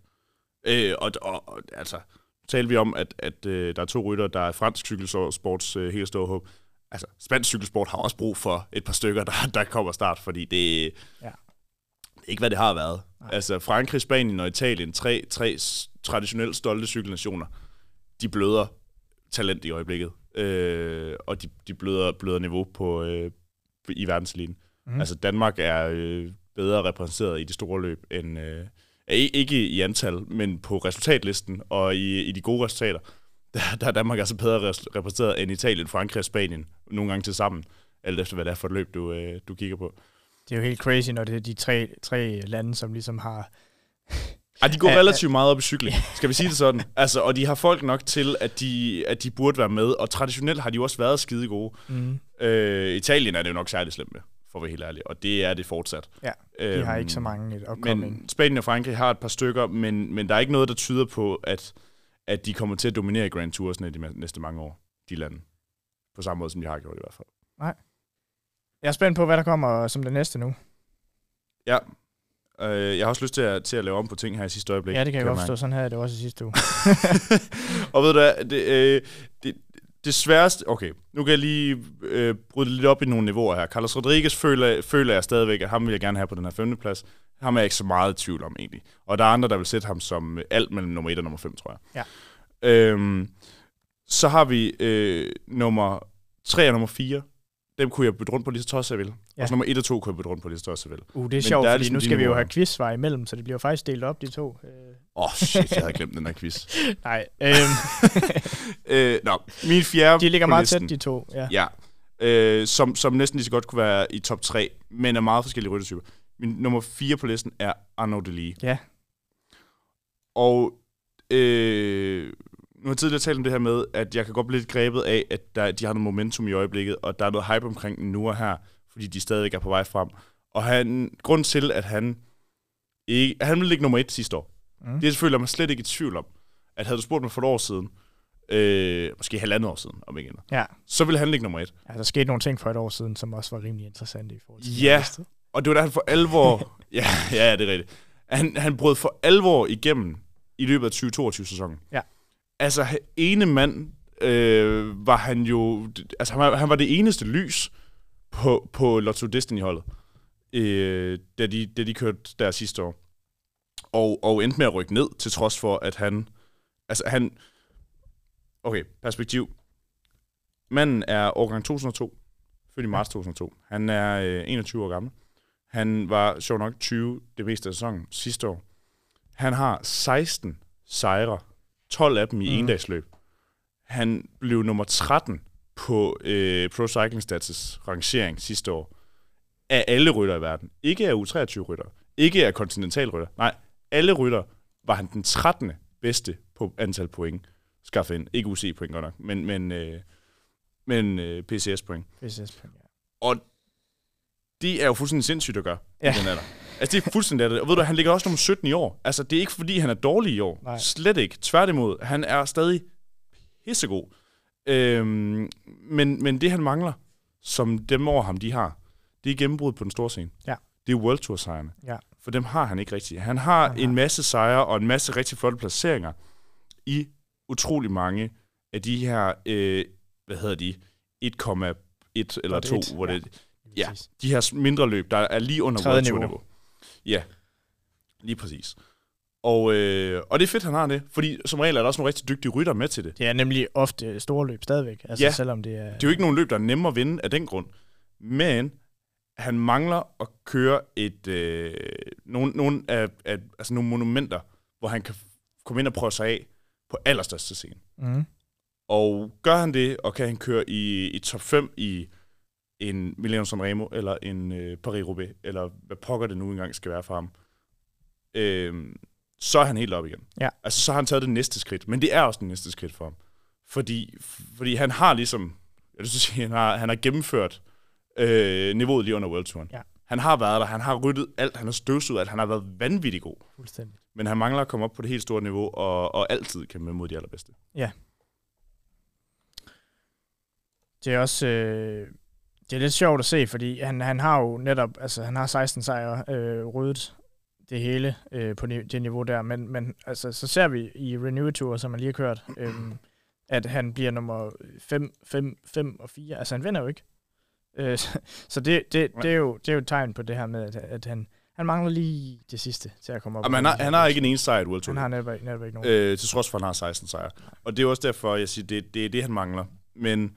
Øh, og, og, og altså, taler vi om, at, at øh, der er to rytter, der er fransk cykelsports øh, helt store håb. Altså, spansk cykelsport har også brug for et par stykker, der, der kommer start, fordi det, Ja. er ikke, hvad det har været. Nej. Altså, Frankrig, Spanien og Italien, tre, tre traditionelt stolte cykelnationer, de bløder talent i øjeblikket. Øh, og de, de bløder, bløder niveau på, øh, i verdenseliten. Mm. Altså Danmark er øh, bedre repræsenteret i de store løb end... Øh, ikke i antal, men på resultatlisten og i, i de gode resultater, der, der er Danmark altså bedre repræsenteret end Italien, Frankrig og Spanien, nogle gange til sammen, alt efter hvad det er for et løb, du, øh, du kigger på. Det er jo helt crazy, når det er de tre, tre lande, som ligesom har... Ej, de går relativt meget op i cykling, skal vi sige det sådan. Altså, og de har folk nok til, at de, at de burde være med, og traditionelt har de også været skide gode. Mm, Øh, Italien er det jo nok særligt slemt med, for at være helt ærlig, og det er det fortsat. Ja, de har Øhm, ikke så mange et upcoming. Men Spanien og Frankrig har et par stykker, men, men der er ikke noget, der tyder på, at, at de kommer til at dominere Grand Toursne de næste mange år, de lande. På samme måde, som de har gjort i hvert fald. Jeg er spændt på, hvad der kommer som det næste nu. Ja. Øh, jeg har også lyst til at, til at lave om på ting her i sidste øjeblik. Ja, det kan jeg godt forstå. Sådan jeg det også i sidste uge. og ved du hvad, det, øh, det, det sværeste... Okay, nu kan jeg lige øh, bryde lidt op i nogle niveauer her. Carlos Rodriguez føler, føler jeg stadigvæk, at ham vil jeg gerne have på den her femte plads. Ham er jeg ikke så meget i tvivl om, egentlig. Og der er andre, der vil sætte ham som øh, alt mellem nummer 1 og nummer 5, tror jeg. Ja. Øhm, så har vi øh, nummer 3 og nummer 4. Dem kunne jeg bytte rundt på lige så tosset jeg vil. Ja. Og nummer 1 og 2 kunne jeg bytte rundt på lige så tosset jeg vil. Uh, det er Men sjovt, er fordi ligesom nu skal vi jo have quizsvar imellem, så det bliver faktisk delt op, de to. Øh, Åh, oh, shit, jeg havde glemt den her quiz. nej, øhm, øh, nå, min fjerde de ligger meget listen. tæt, de to. Ja. Ja. øh, som, som næsten lige så godt kunne være i top 3, men er meget forskellige ryttertyper. Min nummer 4 på listen er Arnaud Delis. Ja. Og øh, nu har jeg tidligere talt om det her med, at jeg kan godt blive lidt grebet af, at der, de har noget momentum i øjeblikket, og der er noget hype omkring den nu og her, fordi de stadig er på vej frem. Og han, grund til, at han ikke, han ville ligge nummer et sidste år. Mm. Det er selvfølgelig man slet ikke i tvivl om, at havde du spurgt mig for et år siden, øh, måske halvandet år siden, om ikke andet, Ja. så ville han ligge nummer et. ja, der skete nogle ting for et år siden, som også var rimelig interessante i forhold til Ja. det. Og det var da han for alvor... ja, ja, det er rigtigt. Han, han brød for alvor igennem i løbet af 2022-sæsonen. Ja. Altså, ene mand øh, var han jo... Altså, han var, han var det eneste lys på, på Lotto Destiny-holdet, øh, da, de, da de kørte der sidste år. Og, og endte med at rykke ned, til trods for, at han... Altså, han... Okay, perspektiv. Manden er årgang 2002, født i marts 2002. Han er øh, 21 år gammel. Han var sjov nok 20 det meste af sæsonen sidste år. Han har 16 sejre, 12 af dem i mm. endagsløb. Han blev nummer 13 på øh, Pro Cycling Stats' rangering sidste år. Af alle rytter i verden. Ikke af U23-rytter. Ikke af kontinentalrytter. Nej, alle rytter var han den 13. bedste på antal point skaffe ind. Ikke UC-point godt nok, men, men, øh, men øh, PCS-point. PCS point, ja. Og det er jo fuldstændig sindssygt at gøre ja. I den alder. Altså, det er fuldstændig det. Og ved du, han ligger også nummer 17 i år. Altså, det er ikke, fordi han er dårlig i år. Nej. Slet ikke. Tværtimod. Han er stadig pissegod. Øhm, men, men det, han mangler, som dem over ham, de har, det er gennembrud på den store scene. Ja. Det er World Tour sejrene. Ja. For dem har han ikke rigtigt. Han har Han en masse sejre og en masse rigtig flotte placeringer i utrolig mange af de her, øh, hvad hedder de, 1,1 eller 2, 1, hvor ja. det, Ja. Præcis. de her mindre løb, der er lige under World niveau. niveau. Ja, lige præcis. Og, øh, og det er fedt, han har det, fordi som regel er der også nogle rigtig dygtige rytter med til det. Det er nemlig ofte store løb stadigvæk, altså Ja. selvom det er... Det er jo ikke nogen løb, der er nemme at vinde af den grund. Men han mangler at køre et øh, nogle, nogle, af, af, altså nogle monumenter, hvor han kan komme ind og prøve sig af på allerstørste scene. Mm. Og gør han det, og kan han køre i, i top 5 i en Milano Sanremo, eller en øh, Paris-Roubaix, eller hvad pokker det nu engang skal være for ham, øh, så er han helt op igen. Ja. Altså, så har han taget det næste skridt. Men det er også det næste skridt for ham. Fordi, fordi han har ligesom, jeg vil sige, han har, han har gennemført øh, niveauet lige under World Touren. Ja. Han har været der, han har ryddet alt, han har støvsuget alt, han har været vanvittig god. Fuldstændig. Men han mangler at komme op på det helt store niveau, og, og altid kæmpe mod de allerbedste. Det er også... Øh, det er lidt sjovt at se, fordi han, han har jo netop... Altså, han har 16 sejre øh, ryddet det hele øh, på det niveau der, men, men altså, så ser vi i Renew Tour, som han lige har kørt, øh, at han bliver nummer 5, 5, 5 og 4. Altså, han vinder jo ikke. Øh, så det, det, det, er jo, det er jo et tegn på det her med, at, at han, han mangler lige det sidste til at komme op. Og han, har, han har ikke en eneste sejr i World Tour. Han har netop, netop ikke nogen. øh, til trods for, at han har 16 sejre. Og det er også derfor, jeg siger, det, det er det, han mangler. Men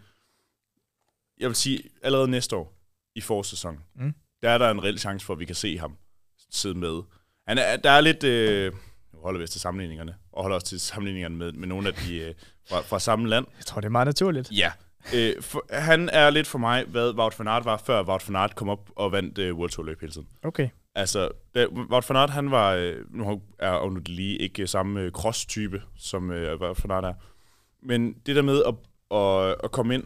jeg vil sige, allerede næste år i forårssæsonen, Mm. der er der en reel chance for, at vi kan se ham sidde med. Han er, der er lidt... Øh, nu holder vi os til sammenligningerne, og holder også til sammenligningerne med, med nogle af de øh, fra, fra samme land. Jeg tror, det er meget naturligt. Ja. Øh, for, han er lidt for mig, hvad Wout van Aert var, før Wout van Aert kom op og vandt øh, World Tour løb hele tiden. Okay. Altså, da, Wout van Aert, han var, øh, nu er Arnaud lige ikke samme øh, cross-type, som øh, Wout van Aert er. Men det der med at, at, at komme ind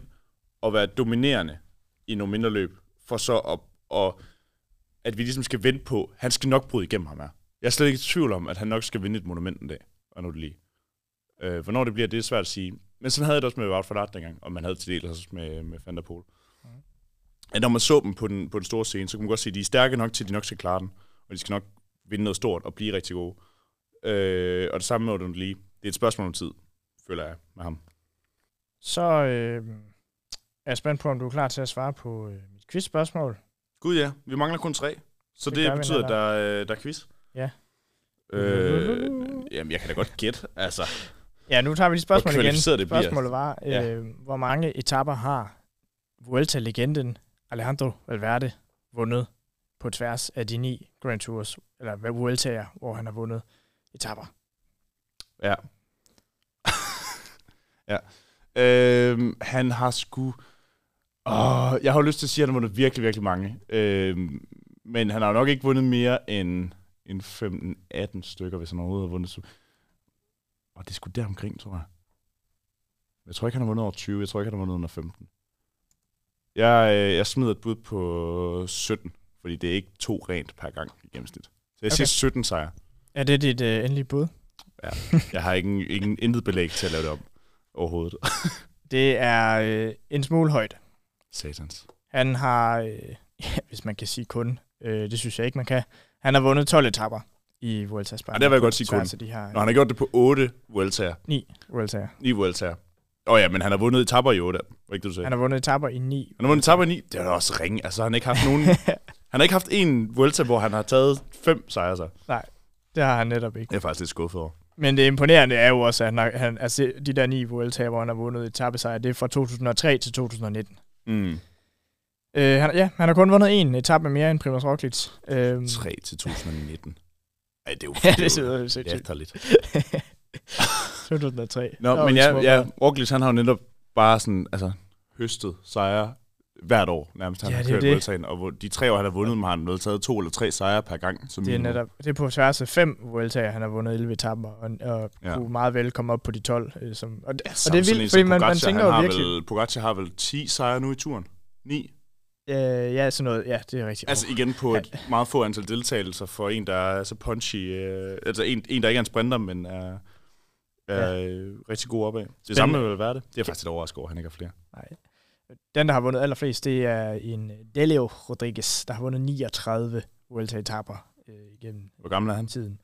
og være dominerende i nogle mindre løb, for så at, og, at vi ligesom skal vente på, han skal nok bryde igennem ham her. Jeg er slet ikke i tvivl om, at han nok skal vinde et monument en dag, Arnaud lige. Øh, hvornår det bliver, det er svært at sige. Men sådan havde jeg det også med Wout van Aert dengang, og man havde til del også med, med Van der Poel. At når man så dem på den, på den store scene, så kunne man godt se, at de er stærke nok til, at de nok skal klare den. Og de skal nok vinde noget stort og blive rigtig gode. Øh, og det samme med Odin Lee. Det er et spørgsmål om tid, føler jeg, med ham. Så øh, er jeg spændt på, om du er klar til at svare på øh, mit quizspørgsmål. Gud ja, vi mangler kun tre. Så Det det, betyder, at der, er- der er quiz. Ja. Øh, jamen, jeg kan da godt gætte. Altså, Ja, nu tager vi de spørgsmål Hvor igen. det. Spørgsmålet var, øh, Ja. hvor mange etapper har Vuelta-legenden Alejandro Valverde vundet på tværs af de ni Grand Tours, eller Vueltaer, hvor han har vundet etapper. ja. ja. Øh, han har sgu... Åh, jeg har lyst til at sige, at han har vundet virkelig, virkelig mange. Øh, men han har nok ikke vundet mere end, end 15-18 stykker, hvis han overhovedet har vundet. Og det er sgu der omkring, tror jeg. Jeg tror ikke, han har vundet over 20. Jeg tror ikke, han har vundet under 15. Jeg, øh, jeg smider et bud på 17, fordi det er ikke to rent per gang i gennemsnit. Så jeg okay. siger Okay. 17 sejre. Er det dit øh, endelige bud? Jeg har ingen, ingen intet belæg til at lave det om overhovedet. Det er øh, en smule højt. Satans. Han har, øh, ja, hvis man kan sige kun, øh, det synes jeg ikke, man kan. Han har vundet 12 etapper i Vuelta Spanien. Ja, det vil jeg godt sige kun. De her Nå, han har gjort det på 8 Vueltaer. 9 Vueltaer. 9 Vueltaer. Åh oh ja, men han har vundet etapper i 8. Var ikke du sagde? Han har vundet etapper i 9. Han har vundet etapper i 9. Det er da også ringe. Altså, han har ikke haft nogen... han har ikke haft en Vuelta, hvor han har taget fem sejre sig. Det har han netop ikke. Det er faktisk lidt skuffet over. Men det imponerende er jo også, at han, han altså, de der 9 Vueltaer, hvor han har vundet etappesejr, det er fra 2003 til 2019. Mm. Øh, han, ja, han har kun vundet en etape mere end Primoz Roglic. Øhm, 3 til 2019. Ej, det er jo, Ja, det det er jo sindssygt. latterligt. 2003. Nå, Der men ja, ja Roglic, han har jo netop bare sådan, altså, høstet sejre hvert år, nærmest han Ja, har kørt det. Vueltaen, og de tre år, han har vundet, har han taget to eller tre sejre per gang. Som Det er netop det er på tværs af fem Vueltaer, han har vundet 11 etapper, og, og Ja. ja. kunne meget vel komme op på de 12. Øh, som, og, det, og det er vildt, fordi man, man tænker jo har virkelig... Vel, Pogacar har vel 10 sejre nu i turen? 9? Øh, ja, sådan noget. Ja, det er rigtigt. Altså igen på et meget få antal deltagelser for en, der er så punchy. Øh, altså en, en, der ikke er en sprinter, men er, er ja. rigtig god opad. Det samme vil være det. Det er faktisk lidt overrasket over, at han ikke har flere. Nej. Den, der har vundet allerflest, det er en Delio Rodriguez, der har vundet 39 Vuelta-etapper øh, igennem Hvor gammel er han? tiden.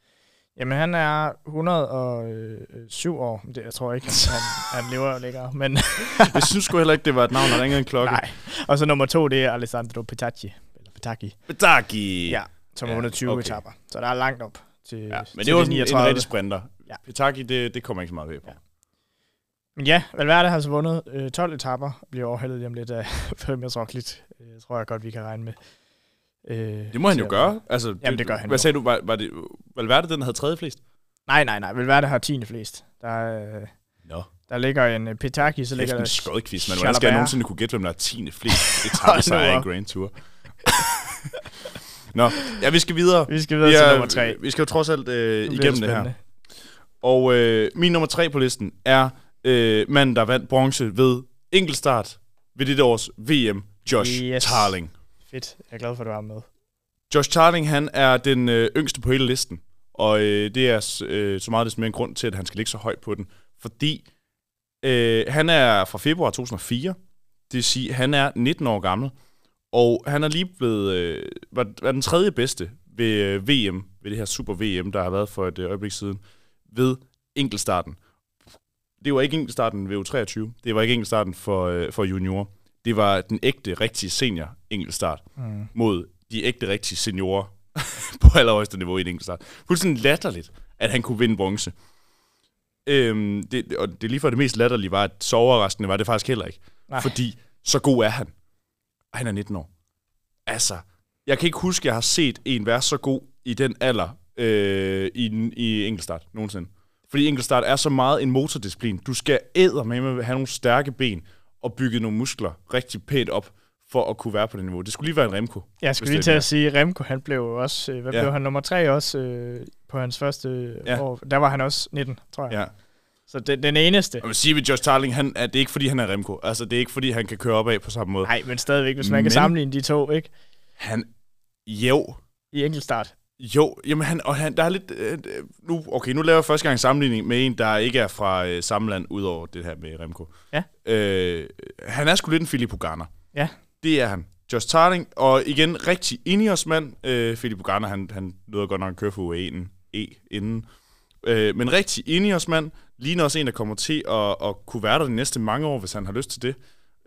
Jamen, han er 107 år. Det, jeg tror ikke, han, han, lever længere. Men, Jeg synes sgu heller ikke, det var et navn, der ringede en klokke. nej. Og så nummer to, det er Alessandro Petacchi. Eller Petacchi. Bedaki! Ja, som har Ja, vundet 20 okay. etapper. Så der er langt op til ja men det er sådan en 39. rigtig sprinter. Ja. Petaki, det, det kommer ikke så meget ved på. Ja. Men ja, Valverde har altså vundet øh, 12 etapper, bliver overhældet lige om lidt af Primoz Roglic. Øh, tror jeg godt, vi kan regne med. Øh, Det må han jo til gøre. Altså, Jamen, det gør han Hvad jo. sagde du? Var, var det Valverde, den havde tredje flest? Nej, nej, nej. Valverde har 10. flest. Der, øh, Nå. der ligger en øh, Petaki, så ligger en der... skodquiz, men hvordan skal jeg nogensinde kunne gætte, hvem der er tiende flest etappesejre i nu en op. Grand Tour? Nå, ja, vi skal videre. Vi skal videre Vi, til er, nummer 3. vi skal jo trods alt øh, bliver igennem det her. spændende. Og øh, min nummer tre på listen er øh, manden, der vandt bronze ved enkeltstart ved dette års VM, Josh Yes. Tarling. Fedt. Jeg er glad for, at du har med. Josh Tarling, han er den øh, yngste på hele listen. Og øh, det er øh, så meget desto mere en grund til, at han skal ligge så højt på den. Fordi øh, han er fra februar 2004. Det vil sige, han er 19 år gammel. Og han er lige blevet øh, var, var den tredje bedste ved øh, VM, ved det her Super VM, der har været for et øh, øjeblik siden, ved enkeltstarten. Det var ikke enkeltstarten ved U23. Det var ikke enkeltstarten for, øh, for junior. Det var den ægte, rigtige senior enkeltstart Mm. mod de ægte, rigtige seniorer på allerhøjeste niveau i en enkeltstart. Fuldstændig latterligt, at han kunne vinde bronze. Øhm, det, og det lige for det mest latterlige var, at så overraskende var det faktisk heller ikke. Nej. Fordi så god er han. Og han er 19 år. Altså, jeg kan ikke huske, at jeg har set en være så god i den alder øh, i, i enkeltstart nogensinde. Fordi enkeltstart er så meget en motordisciplin. Du skal æde med at have nogle stærke ben og bygge nogle muskler rigtig pænt op for at kunne være på det niveau. Det skulle lige være en Remco. Jeg skulle lige til at sige, Remco, han blev også, øh, hvad Ja. blev han, nummer tre også øh, på hans første ja. år. Der var han også 19, tror jeg. Ja. Så den, den eneste. Jeg vil sige ved Josh Tarling, han, at det er ikke fordi, han er Remco. Altså, det er ikke fordi, han kan køre opad på samme måde. Nej, men stadigvæk, hvis man Men- kan sammenligne de to, ikke? Han, jo, I enkeltstart. Jo, jamen han, og han, der er lidt, øh, øh, nu, okay, nu laver jeg første gang en sammenligning med en, der ikke er fra øh, samme land, udover det her med Remco. Ja. Øh, han er sgu lidt en Philip Ogana. Ja. Det er han. Josh Tarling, og igen, rigtig Ineos mand. Øh, Philip Ogana, han, han nåede godt nok at køre for UAE E inden. Øh, men rigtig Ineos mand, ligner også en, der kommer til at, at kunne være der de næste mange år, hvis han har lyst til det.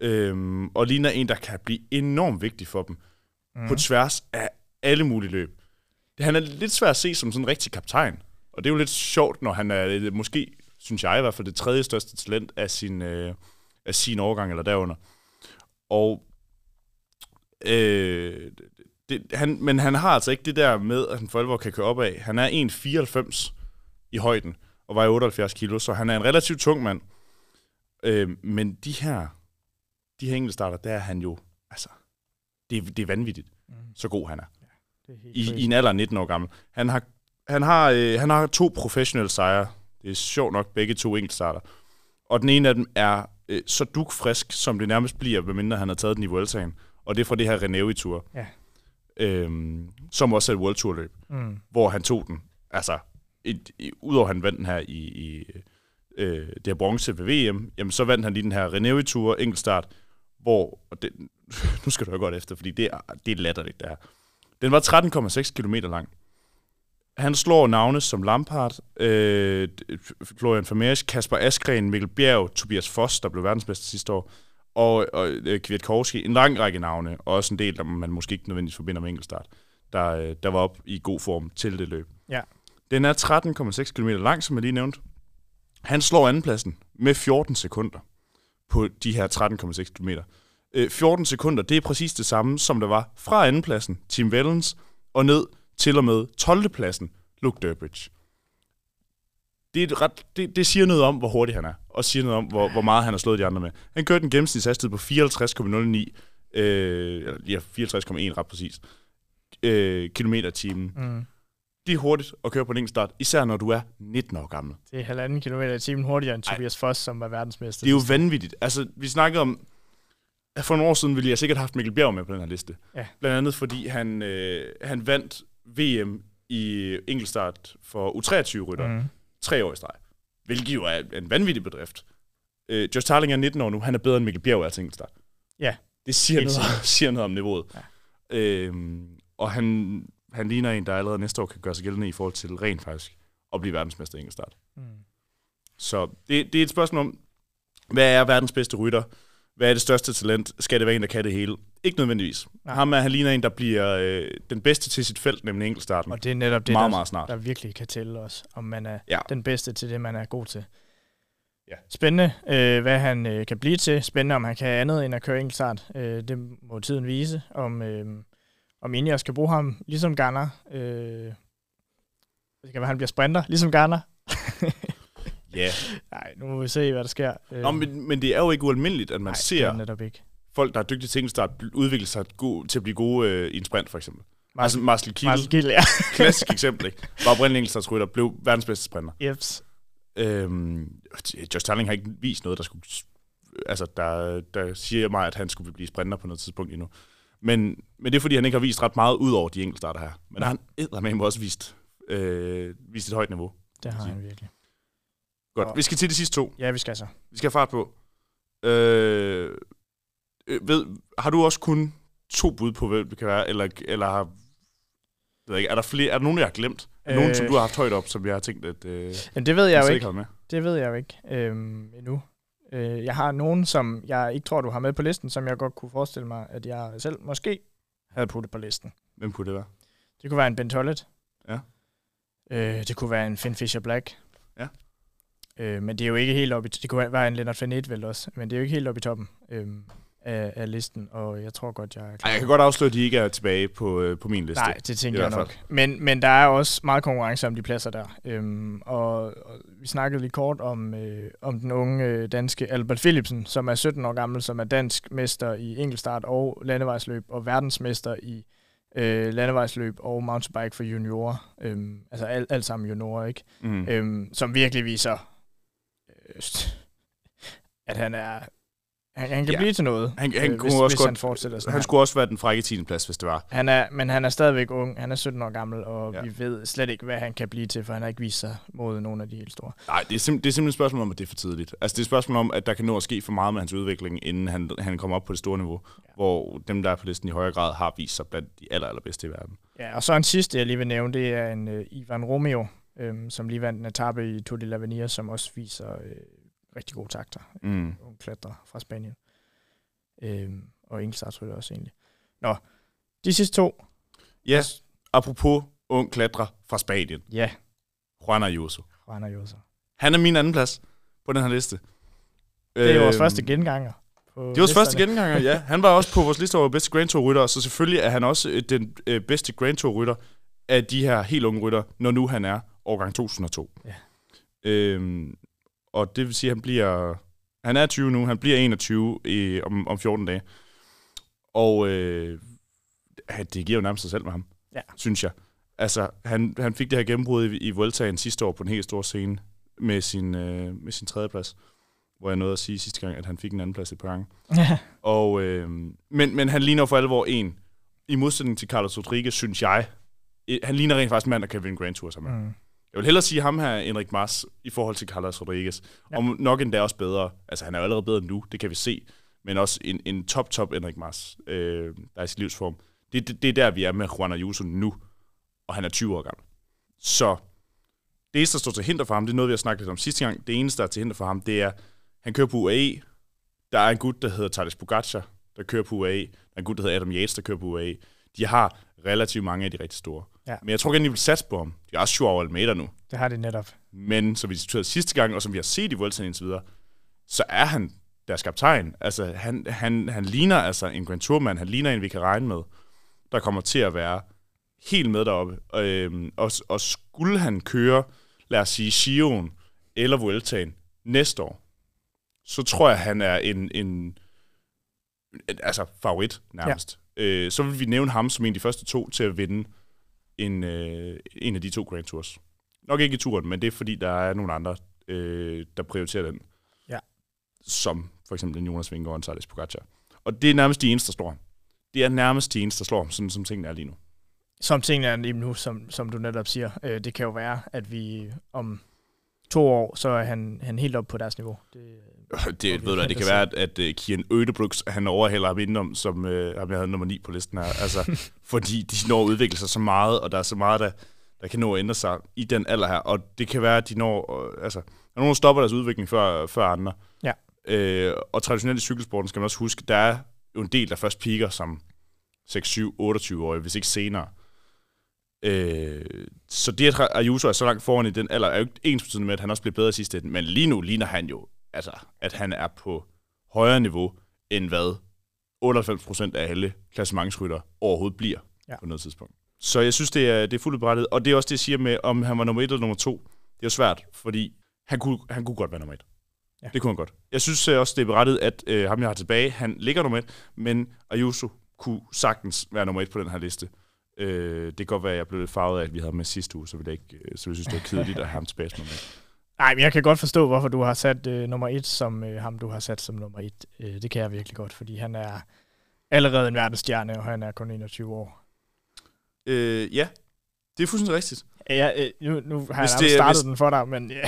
Øhm, og ligner en, der kan blive enormt vigtig for dem mm. på tværs af alle mulige løb. Han er lidt svær at se som sådan en rigtig kaptajn. Og det er jo lidt sjovt, når han er måske, synes jeg i hvert fald, det tredje største talent af sin, øh, af sin årgang eller derunder. Og øh, det, han, men han har altså ikke det der med, at han for alvor kan køre op af. Han er 1,94 i højden og vejer 78 kilo, så han er en relativt tung mand. Øh, men de her de her enkeltstarter, der er han jo, altså, det, er- det er vanvittigt, Mm. så god han er. I, crazy. i en alder af 19 år gammel. Han har, han har, øh, han har to professionelle sejre. Det er sjovt nok begge to enkeltstarter. Og den ene af dem er øh, så dukfrisk, som det nærmest bliver, medmindre han har taget den i Vueltaen. Og det er fra det her Renewi Tour. Ja. Øhm, som også er et World Tour løb, Mm. hvor han tog den. Altså, et, udover han vandt den her i, i øh, det her bronze ved VM, jamen så vandt han lige den her Renewi Tour enkeltstart, hvor, og det, nu skal du høre godt efter, fordi det er, det er latterligt det her. Den var 13,6 km lang. Han slår navne som Lampard, øh, Florian Vermeers, Kasper Askren, Mikkel Bjerg, Tobias Foss, der blev verdensmester sidste år, og, og øh, Kwiatkowski. En lang række navne, og også en del, der man måske ikke nødvendigvis forbinder med enkeltstart, der, øh, der var op i god form til det løb. Ja. Den er 13,6 km lang, som jeg lige nævnte. Han slår andenpladsen med 14 sekunder på de her 13,6 km. Øh, 14 sekunder, det er præcis det samme, som der var fra andenpladsen, Tim Wellens, og ned til og med 12. pladsen, Luke Durbridge. Det, er et ret, det, det siger noget om, hvor hurtig han er, og siger noget om, hvor, hvor meget han har slået de andre med. Han kørte en gennemsnitshastighed på 54,09, øh, ja, 54,1 ret præcis, øh, kilometer i timen. Mm. Det er hurtigt at køre på en enkelt start, især når du er 19 år gammel. Det er halvanden kilometer i timen hurtigere end Ej. Tobias Foss, som var verdensmester. Det er jo vanvittigt. Altså, vi snakkede om... For nogle år siden ville jeg sikkert have haft Mikkel Bjerg med på den her liste. Ja. Blandt andet fordi han, øh, han vandt VM i enkeltstart for U23-rytter år. mm. Tre år i streg. Hvilket jo er en vanvittig bedrift. Øh, Josh Tarling er 19 år nu. Han er bedre end Mikkel Bjerg er til enkeltstart. Ja. Det siger Helt noget, siger noget om niveauet. Ja. Øhm, og han, han ligner en, der allerede næste år kan gøre sig gældende i forhold til rent faktisk at blive verdensmester i enkeltstart. Mm. Så det, det er et spørgsmål om, hvad er verdens bedste rytter? Hvad er det største talent? Skal det være en, der kan det hele? Ikke nødvendigvis. Nej. Ham er, han ligner en, der bliver øh, den bedste til sit felt, nemlig enkeltstarten. Og det er netop det, meget, der, meget snart. der virkelig kan tælle os, om man er Ja. den bedste til det, man er god til. Ja. Spændende, øh, hvad han øh, kan blive til. Spændende, om han kan andet end at køre enkeltstart. Øh, det må tiden vise, om, øh, om Ineos skal bruge ham, ligesom Garner. Øh, det kan være, han bliver sprinter, ligesom Garner. Ja. Nej, nu må vi se, hvad der sker. Nå, men, men det er jo ikke ualmindeligt, at man nej, ser det er netop ikke. folk, der er dygtige til enkeltstart, udvikle sig go- til at blive gode øh, i en sprint, for eksempel. Marcel, Altså Marcel Kiel, Marcel Gill, ja. klassisk eksempel, ikke? var oprindelig enkeltstartsrytter, blev verdens bedste sprinter. Jeps. Øhm, Josh Tarling har ikke vist noget, der skulle... Altså, der, der siger mig, at han skulle blive sprinter på noget tidspunkt endnu. Men, men det er, fordi han ikke har vist ret meget ud over de enkeltstarter her. Men Nej. han eddermame også vist, øh, vist et højt niveau. Det har han virkelig. Godt, Og- vi skal til de sidste to. Ja, vi skal så. Vi skal have fart på. Øh, øh, ved, har du også kun to bud på, hvem det kan være? Eller, eller har, ved jeg ikke, er, der flere, er der nogen, jeg har glemt? Er der nogen, Øh. som du har haft højt op, som jeg har tænkt, at øh, Men det ved jeg jo så ikke. med? Det ved jeg jo ikke øhm, endnu. Øh, jeg har nogen, som jeg ikke tror, du har med på listen, som jeg godt kunne forestille mig, at jeg selv måske havde puttet på listen. Hvem kunne det være? Det kunne være en Ben Tollett. Ja. Øh, det kunne være en Finn Fisher Black. Ja. Øh, men det er jo ikke helt oppe i... Det kunne være en Leonard Fournette vel også, men det er jo ikke helt oppe i toppen øhm, af, af listen, og jeg tror godt, jeg er klar. Ej, jeg kan godt afsløre, at de ikke er tilbage på, øh, på min liste. Nej, det tænker jeg nok. Men, men der er også meget konkurrence om de pladser der. Øhm, og, og vi snakkede lige kort om, øh, om den unge øh, danske Albert Philipsen, som er 17 år gammel, som er dansk mester i enkeltstart og landevejsløb, og verdensmester i øh, landevejsløb og mountainbike for juniorer. Øhm, altså alt, alt sammen juniorer, ikke? Mm. Øhm, som virkelig viser, øh, at han er... Han, han kan Ja. blive til noget, Han- han øh, kunne hvis, også hvis godt- han fortsætter sådan Han her. skulle også være den frække 10. plads, hvis det var. Han er, men han er stadigvæk ung. Han er 17 år gammel, og Ja. vi ved slet ikke, hvad han kan blive til, for han har ikke vist sig mod nogle af de helt store. Nej, det er, sim- det er simpelthen et spørgsmål om, at det er for tidligt. Altså, det er et spørgsmål om, at der kan nå at ske for meget med hans udvikling, inden han, han kommer op på det store niveau, ja. hvor dem, der er på listen i højere grad, har vist sig blandt de aller, allerbedste i verden. Ja, og så en sidste, jeg lige vil nævne, det er en uh, Ivan Romeo, øhm, som lige vandt en etape i Tour de l'Avenir, som også viser øh, rigtig gode takter. Mm. Ung klatrer fra Spanien. Øhm, og enkeltstartsrytter også egentlig. Nå, de sidste to. Ja, apropos ung klatrer fra Spanien, Ja, Juan Ayuso. Juan Ayuso. Han er min anden plads på den her liste. Det er vores Øhm, første genganger. Det er vores første listerne. genganger, ja. Han var også på vores liste over bedste Grand Tour-rytter, så selvfølgelig er han også øh, den øh, bedste Grand Tour-rytter af de her helt unge rytter, når nu han er årgang 2002. Ja. Øhm, og det vil sige, at han bliver Han er 20 nu, han bliver 21 i, om, om 14 dage. Og øh, det giver jo nærmest sig selv med ham, Ja. synes jeg. Altså, han, han fik det her gennembrud i, i Vueltaen sidste år på en helt stor scene med sin, øh, med sin tredje plads, hvor jeg nåede at sige sidste gang, at han fik en anden plads et par gange. Ja. Og, øh, men, men han ligner for alvor en, i modsætning til Carlos Rodriguez, synes jeg, han ligner rent faktisk en mand, der kan vinde Grand Tour sammen. Mm. Jeg vil hellere sige ham her, Enrik Mars, i forhold til Carlos Rodriguez. Ja. Og nok endda også bedre. Altså, han er jo allerede bedre nu, det kan vi se. Men også en, en top, top Enrik Mars, øh, der er i sin livsform. Det, det, det er der, vi er med Juan Ayuso nu. Og han er 20 år gammel. Så det eneste, der står til hinder for ham, det er noget, vi har snakket lidt om sidste gang. Det eneste, der er til hinder for ham, det er, han kører på UAE. Der er en gut, der hedder Tadej Pogacar, der kører på UAE. Der er en gut, der hedder Adam Yates, der kører på UAE. De har relativt mange af de rigtig store. Ja. Men jeg tror ikke, at de vil satse på ham. De har også Joao Almeida nu. Det har de netop. Men som vi diskuterede sidste gang, og som vi har set i Vueltaen indtil videre, så er han deres kaptajn. Altså, han, han, han ligner altså en Grand Tour-mand. Han ligner en, vi kan regne med, der kommer til at være helt med deroppe. Øhm, og, og skulle han køre, lad os sige, Sion eller Vueltaen næste år, så tror jeg, han er en, en altså favorit nærmest. Ja. Øh, så vil vi nævne ham som en af de første to til at vinde en, øh, en af de to Grand Tours. Nok ikke i turen, men det er fordi, der er nogle andre, øh, der prioriterer den. Ja. Som for eksempel en Jonas Vingegaard og Tadej Pogacar. Og det er nærmest de eneste, der slår ham. Det er nærmest de eneste, der slår ham, sådan som tingene er lige nu. Som tingene er lige nu, som, som du netop siger, øh, det kan jo være, at vi om to år, så er han, han helt op på deres niveau. Det, Det, Okay, ved du, det kan være, at, at uh, Kian Ødebrooks, han overhælder ham indenom, som ham, jeg havde nummer 9 på listen her. Altså, fordi de når at udvikle sig så meget, og der er så meget, der, der kan nå at ændre sig i den alder her. Og det kan være, at de når... Uh, altså, der er nogen, der stopper deres udvikling før, før andre. Ja. Øh, og traditionelt i cykelsporten skal man også huske, der er jo en del, der først piker som 6, 7, 28 år, hvis ikke senere. Øh, så det, at Ayuso er så langt foran i den alder, er jo ikke ens betydende med, at han også bliver bedre i sidste ende. Men lige nu ligner han jo, altså, at han er på højere niveau, end hvad 98% af alle klassementsrytter overhovedet bliver Ja. på noget tidspunkt. Så jeg synes, det er, det er fuldt berettet. Og det er også det, jeg siger med, om han var nummer et eller nummer to. Det er jo svært, fordi han kunne, han kunne godt være nummer et. Ja. Ja. Det kunne han godt. Jeg synes øh, også, det er berettet, at øh, ham, jeg har tilbage, han ligger nummer et, men Ayuso kunne sagtens være nummer et på den her liste. Øh, det kan godt være, at jeg blev lidt farvet af, at vi havde med sidste uge, så ville jeg, ikke, øh, så jeg synes, det var kedeligt at have ham tilbage som nummer et. Nej, men jeg kan godt forstå, hvorfor du har sat øh, nummer et som øh, ham, du har sat som nummer et. Øh, det kan jeg virkelig godt, fordi han er allerede en verdensstjerne, og han er kun 21 år. Øh, ja, det er fuldstændig rigtigt. Ja, øh, nu, nu har Hvis jeg det- startet hvis- den for dig, men ja.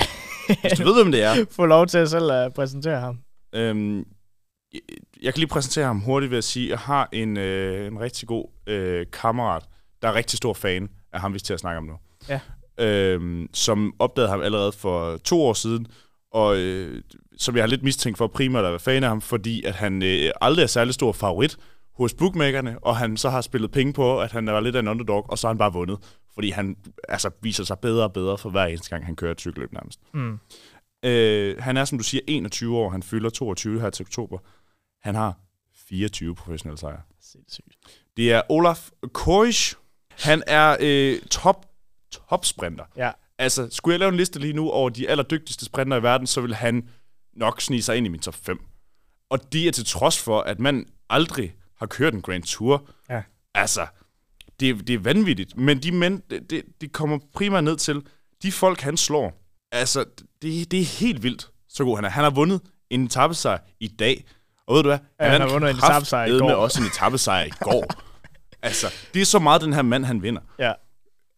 Hvis du ved, hvem det er, få lov til at selv at præsentere ham. Øhm, jeg, jeg kan lige præsentere ham hurtigt ved at sige, at jeg har en, øh, en rigtig god øh, kammerat, der er rigtig stor fan af ham, vi skal til at snakke om nu. Ja. Øhm, som opdagede ham allerede for to år siden, og øh, som jeg har lidt mistænkt for primært at være fan af ham, fordi at han øh, aldrig er særlig stor favorit hos bookmakerne, og han så har spillet penge på, at han var lidt af en underdog, og så har han bare vundet, fordi han altså, viser sig bedre og bedre for hver eneste gang, han kører et cykelløb nærmest. Mm. Øh, han er, som du siger, 21 år. Han fylder 22 her til oktober. Han har 24 professionelle sejre. Sindssygt. Det er Olaf Koisch. Han er øh, top, top sprinter. Ja. Altså, skulle jeg lave en liste lige nu over de allerdygtigste sprinter i verden, så vil han nok snige sig ind i min top 5. Og det er til trods for, at man aldrig har kørt en Grand Tour. Ja. Altså, det, det er vanvittigt. Men de mænd, det, det, kommer primært ned til, de folk, han slår. Altså, det, det er helt vildt, så god han er. Han har vundet en etappesejr i dag. Og ved du hvad? Ja, han har vundet en etapesejr i går. også en etappesejr i går. altså, det er så meget, den her mand, han vinder. Ja.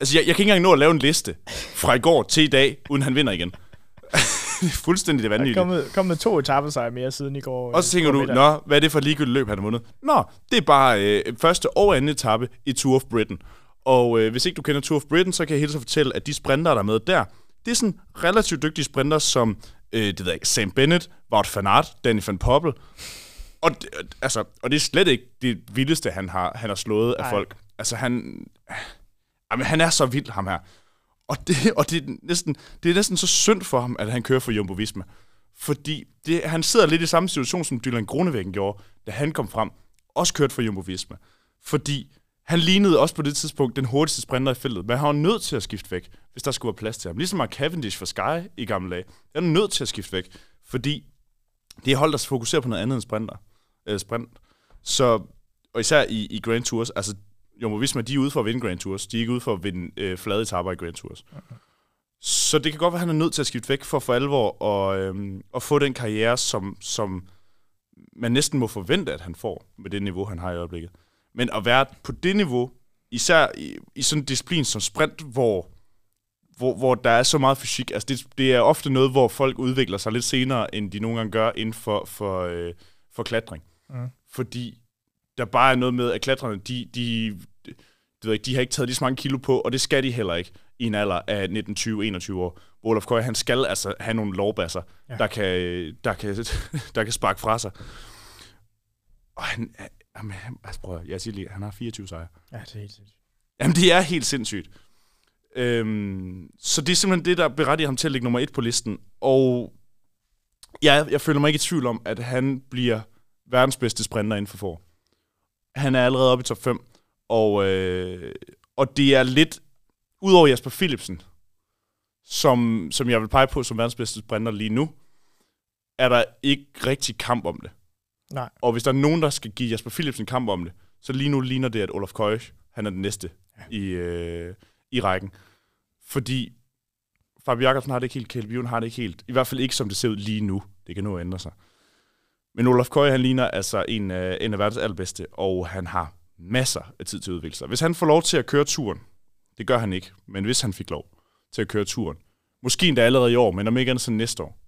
Altså, jeg, jeg kan ikke engang nå at lave en liste fra i går til i dag, uden han vinder igen. det er fuldstændig det Der er vanvittige. kommet, kommet to etappesejre mere siden i går. Og så tænker du, nå, hvad er det for ligegyldigt løb, han har vundet? Nå, det er bare øh, første og anden etape i Tour of Britain. Og øh, hvis ikke du kender Tour of Britain, så kan jeg helt så fortælle, at de sprinter, der er med der, det er sådan relativt dygtige sprinter, som øh, det ved jeg ikke, Sam Bennett, Wout van Aert, Danny van Poppel. Og, det- altså, og det er slet ikke det vildeste, han har, han har slået af Nej. folk. Altså, han, jamen, han er så vild, ham her. Og, det, og det, er næsten, det er næsten så synd for ham, at han kører for Jumbo Visma. Fordi det, han sidder lidt i samme situation, som Dylan Gronevæggen gjorde, da han kom frem. Også kørt for Jumbo Visma. Fordi han lignede også på det tidspunkt den hurtigste sprinter i feltet, men han var nødt til at skifte væk, hvis der skulle være plads til ham. Ligesom Mark Cavendish for Sky i gamle dage. Han er nødt til at skifte væk, fordi det er os fokuseret på noget andet end sprinter. Øh, sprint. Så, og især i, i Grand Tours, altså Jumbo Visma, de er ude for at vinde Grand Tours. De er ikke ude for at vinde øh, flade etapper i Grand Tours. Okay. Så det kan godt være, at han er nødt til at skifte væk for for alvor og, øhm, og få den karriere, som, som man næsten må forvente, at han får med det niveau, han har i øjeblikket. Men at være på det niveau, især i, i sådan en disciplin som sprint, hvor, hvor, hvor der er så meget fysik, altså det, det er ofte noget, hvor folk udvikler sig lidt senere, end de nogle gange gør inden for, for, øh, for klatring. Mm. Fordi der bare er noget med, at klatrerne, de, de, de, de, de har ikke taget lige så mange kilo på, og det skal de heller ikke i en alder af 19, 20, 21 år. Olaf Køj, han skal altså have nogle lovbasser, ja. der, kan, der, kan, der kan sparke fra sig. Og han, jamen, altså prøv, jeg siger lige, han har 24 sejre. Ja, det er helt sindssygt. Jamen, det er helt sindssygt. Øhm, så det er simpelthen det, der berettiger ham til at ligge nummer et på listen. Og jeg, jeg føler mig ikke i tvivl om, at han bliver verdens bedste sprinter inden for for. Han er allerede oppe i top 5, og, øh, og det er lidt udover Jasper Philipsen, som, som jeg vil pege på som verdens bedste sprinter lige nu, er der ikke rigtig kamp om det. Nej. Og hvis der er nogen, der skal give Jasper Philipsen kamp om det, så lige nu ligner det, at Olaf Køj, han er den næste ja. i, øh, i rækken. Fordi Fabio Jakobsen har det ikke helt, Kjeld har det ikke helt. I hvert fald ikke, som det ser ud lige nu. Det kan nu ændre sig. Men Olaf Køj, han ligner altså en, øh, en af verdens allerbedste, og han har masser af tid til at udvikle sig. Hvis han får lov til at køre turen, det gør han ikke, men hvis han fik lov til at køre turen, måske endda allerede i år, men om ikke andet så næste år,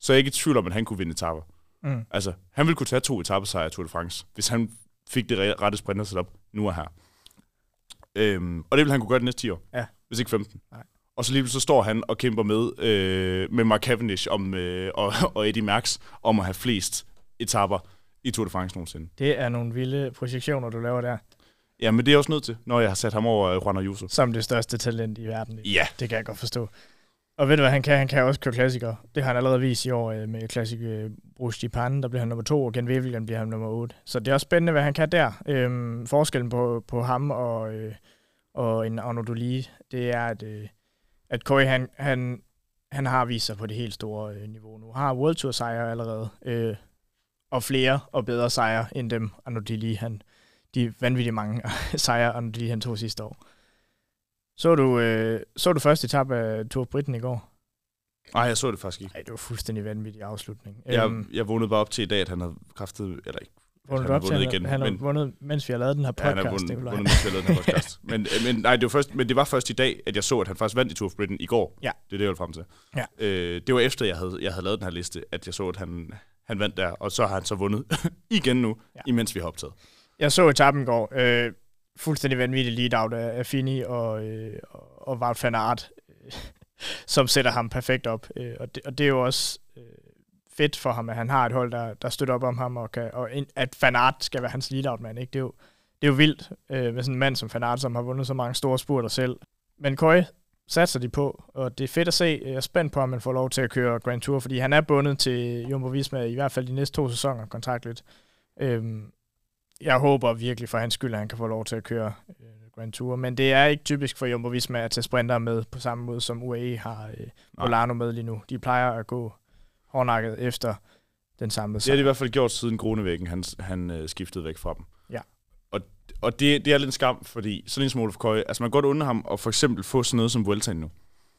så er jeg ikke i tvivl om, at han kunne vinde etapper. Mm. Altså, han ville kunne tage to etappesejre i Tour de France, hvis han fik det rette sprinter op nu og her. Øhm, og det vil han kunne gøre de næste 10 år, ja. hvis ikke 15. Nej. Og så lige så står han og kæmper med, øh, med Mark Cavendish om, øh, og, og Eddie Merckx om at have flest etapper i Tour de France nogensinde. Det er nogle vilde projektioner, du laver der. Ja, men det er også nødt til, når jeg har sat ham over Juan Ayuso. Som det største talent i verden. Ja. Det kan jeg godt forstå. Og ved du hvad han kan? Han kan også køre klassikere. Det har han allerede vist i år øh, med klassik øh, Bruce Pan, der bliver han nummer to, og Gen Wevelgem bliver han nummer 8. Så det er også spændende, hvad han kan der. Øhm, forskellen på, på ham og, øh, og en Arno Duli, det er, at, øh, at Koi, han, han, han har vist sig på det helt store øh, niveau nu. Har World Tour sejre allerede, øh, og flere og bedre sejre end dem Arno Duli, han, de vanvittigt mange sejre, og de han tog sidste år. Så du, øh, så du første etape af Tour Britten i går? Nej, jeg så det faktisk ikke. Nej, det var fuldstændig vanvittig afslutning. Jeg, um, jeg vågnede bare op til i dag, at han havde kraftet, eller ikke, Vundet han op til, igen. Han har vundet, mens vi har lavet den her podcast. Ja, han har vundet, vundet mens vi har lavet den her podcast. men, men, nej, det var først, men det var først i dag, at jeg så, at han faktisk vandt i Tour of Britain i går. Ja. Det er det, jeg vil frem til. Ja. Øh, det var efter, jeg havde, jeg havde lavet den her liste, at jeg så, at han, han vandt der, og så har han så vundet igen nu, ja. imens vi har optaget. Jeg så etappen går. Øh, fuldstændig vanvittig lead-out af, af Fini og, øh, og Wout van Aert, øh, som sætter ham perfekt op. Øh, og, det, og det er jo også øh, fedt for ham, at han har et hold, der, der støtter op om ham, og, kan, og at Van Aert skal være hans lead-out-mand. Ikke? Det, er jo, det er jo vildt øh, med sådan en mand som Van Aert, som har vundet så mange store spurter selv. Men Køj satser de på, og det er fedt at se. Jeg er spændt på, om man får lov til at køre Grand Tour, fordi han er bundet til Jumbo Visma i hvert fald de næste to sæsoner kontraktligt. Øhm, jeg håber virkelig for hans skyld, at han kan få lov til at køre øh, Grand Tour. Men det er ikke typisk for Jumbo Visma at tage sprinter med på samme måde, som UAE har øh, Molano med lige nu. De plejer at gå hårdnakket efter den samme Det har de i hvert fald gjort siden Grunevæggen, han, han øh, skiftede væk fra dem. Og, det, det er lidt en skam, fordi sådan en som Olaf Køje, altså man kan godt undre ham at for eksempel få sådan noget som Vuelta nu.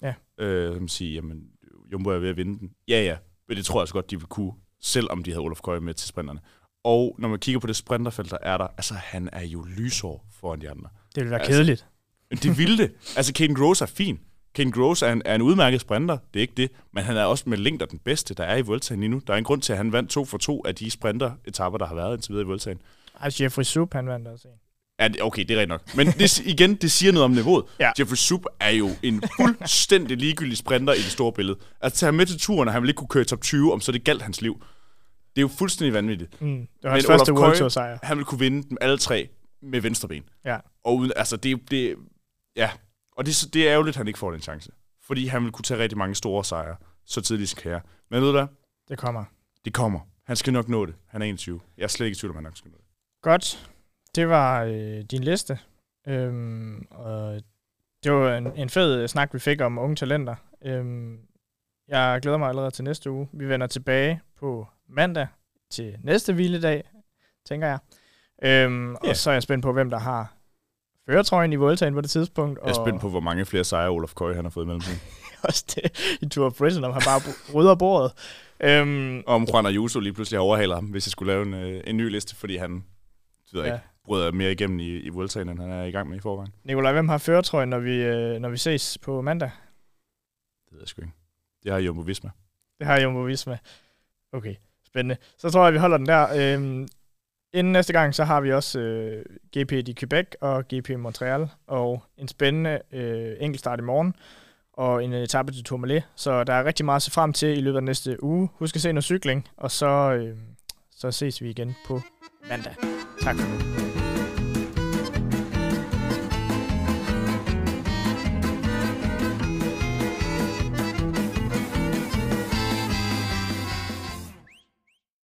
Ja. Øh, som siger, jamen, Jumbo er ved at vinde den. Ja, ja, men det tror jeg også godt, de vil kunne, selvom de havde Olaf Køje med til sprinterne. Og når man kigger på det sprinterfelt, der er der, altså han er jo lysår foran de andre. Det vil være altså, kedeligt. Det ville det. Altså Kane Gross er fin. Kane Gross er en, er en udmærket sprinter, det er ikke det, men han er også med længder den bedste, der er i Vueltaen lige nu. Der er en grund til, at han vandt to for to af de sprinter-etapper, der har været indtil videre i Vueltaen. Og Jeffrey Sup, han vandt også en. Ja, okay, det er rigtigt nok. Men det, igen, det siger noget om niveauet. Ja. Jeffrey Sup er jo en fuldstændig ligegyldig sprinter i det store billede. At tage ham med til turen, og han vil ikke kunne køre i top 20, om så det galt hans liv. Det er jo fuldstændig vanvittigt. Mm, det var hans Men første World Tour sejr. Han vil kunne vinde dem alle tre med venstre ben. Ja. Og uden, altså det, det ja. Og det, det er ærgerligt, at han ikke får den chance. Fordi han vil kunne tage rigtig mange store sejre så tidligt i sin karriere. Men ved du hvad? Det kommer. Det kommer. Han skal nok nå det. Han er 21. Jeg er slet ikke i tvivl om, han nok skal nå det. Godt. Det var øh, din liste. Øhm, og det var en, en fed snak, vi fik om unge talenter. Øhm, jeg glæder mig allerede til næste uge. Vi vender tilbage på mandag til næste hviledag, tænker jeg. Øhm, Ja. Og så er jeg spændt på, hvem der har føretrøjen i Vueltaen på det tidspunkt. Jeg er og spændt på, hvor mange flere sejre Olaf Køj han har fået i mellemtiden. også det i Tour of Britain, om han bare rydder bordet. Øhm, Og om Juan Ayuso lige pludselig har overhalet ham, hvis jeg skulle lave en, øh, en ny liste, fordi han ved jeg Ja. ikke, bryder mere igennem i, i Vueltaen, end han er i gang med i forvejen. Nikolaj, hvem har føretrøjen, når vi, øh, når vi ses på mandag? Det ved jeg sgu ikke. Det har Jumbo Visma. Det har Jumbo Visma. Okay, spændende. Så tror jeg, vi holder den der. Øhm, inden næste gang, så har vi også øh, GP i Quebec og GP i Montreal, og en spændende øh, enkeltstart i morgen, og en etape til Tourmalet. Så der er rigtig meget at se frem til i løbet af næste uge. Husk at se noget cykling, og så, øh, så ses vi igen på mandag. Tak for nu.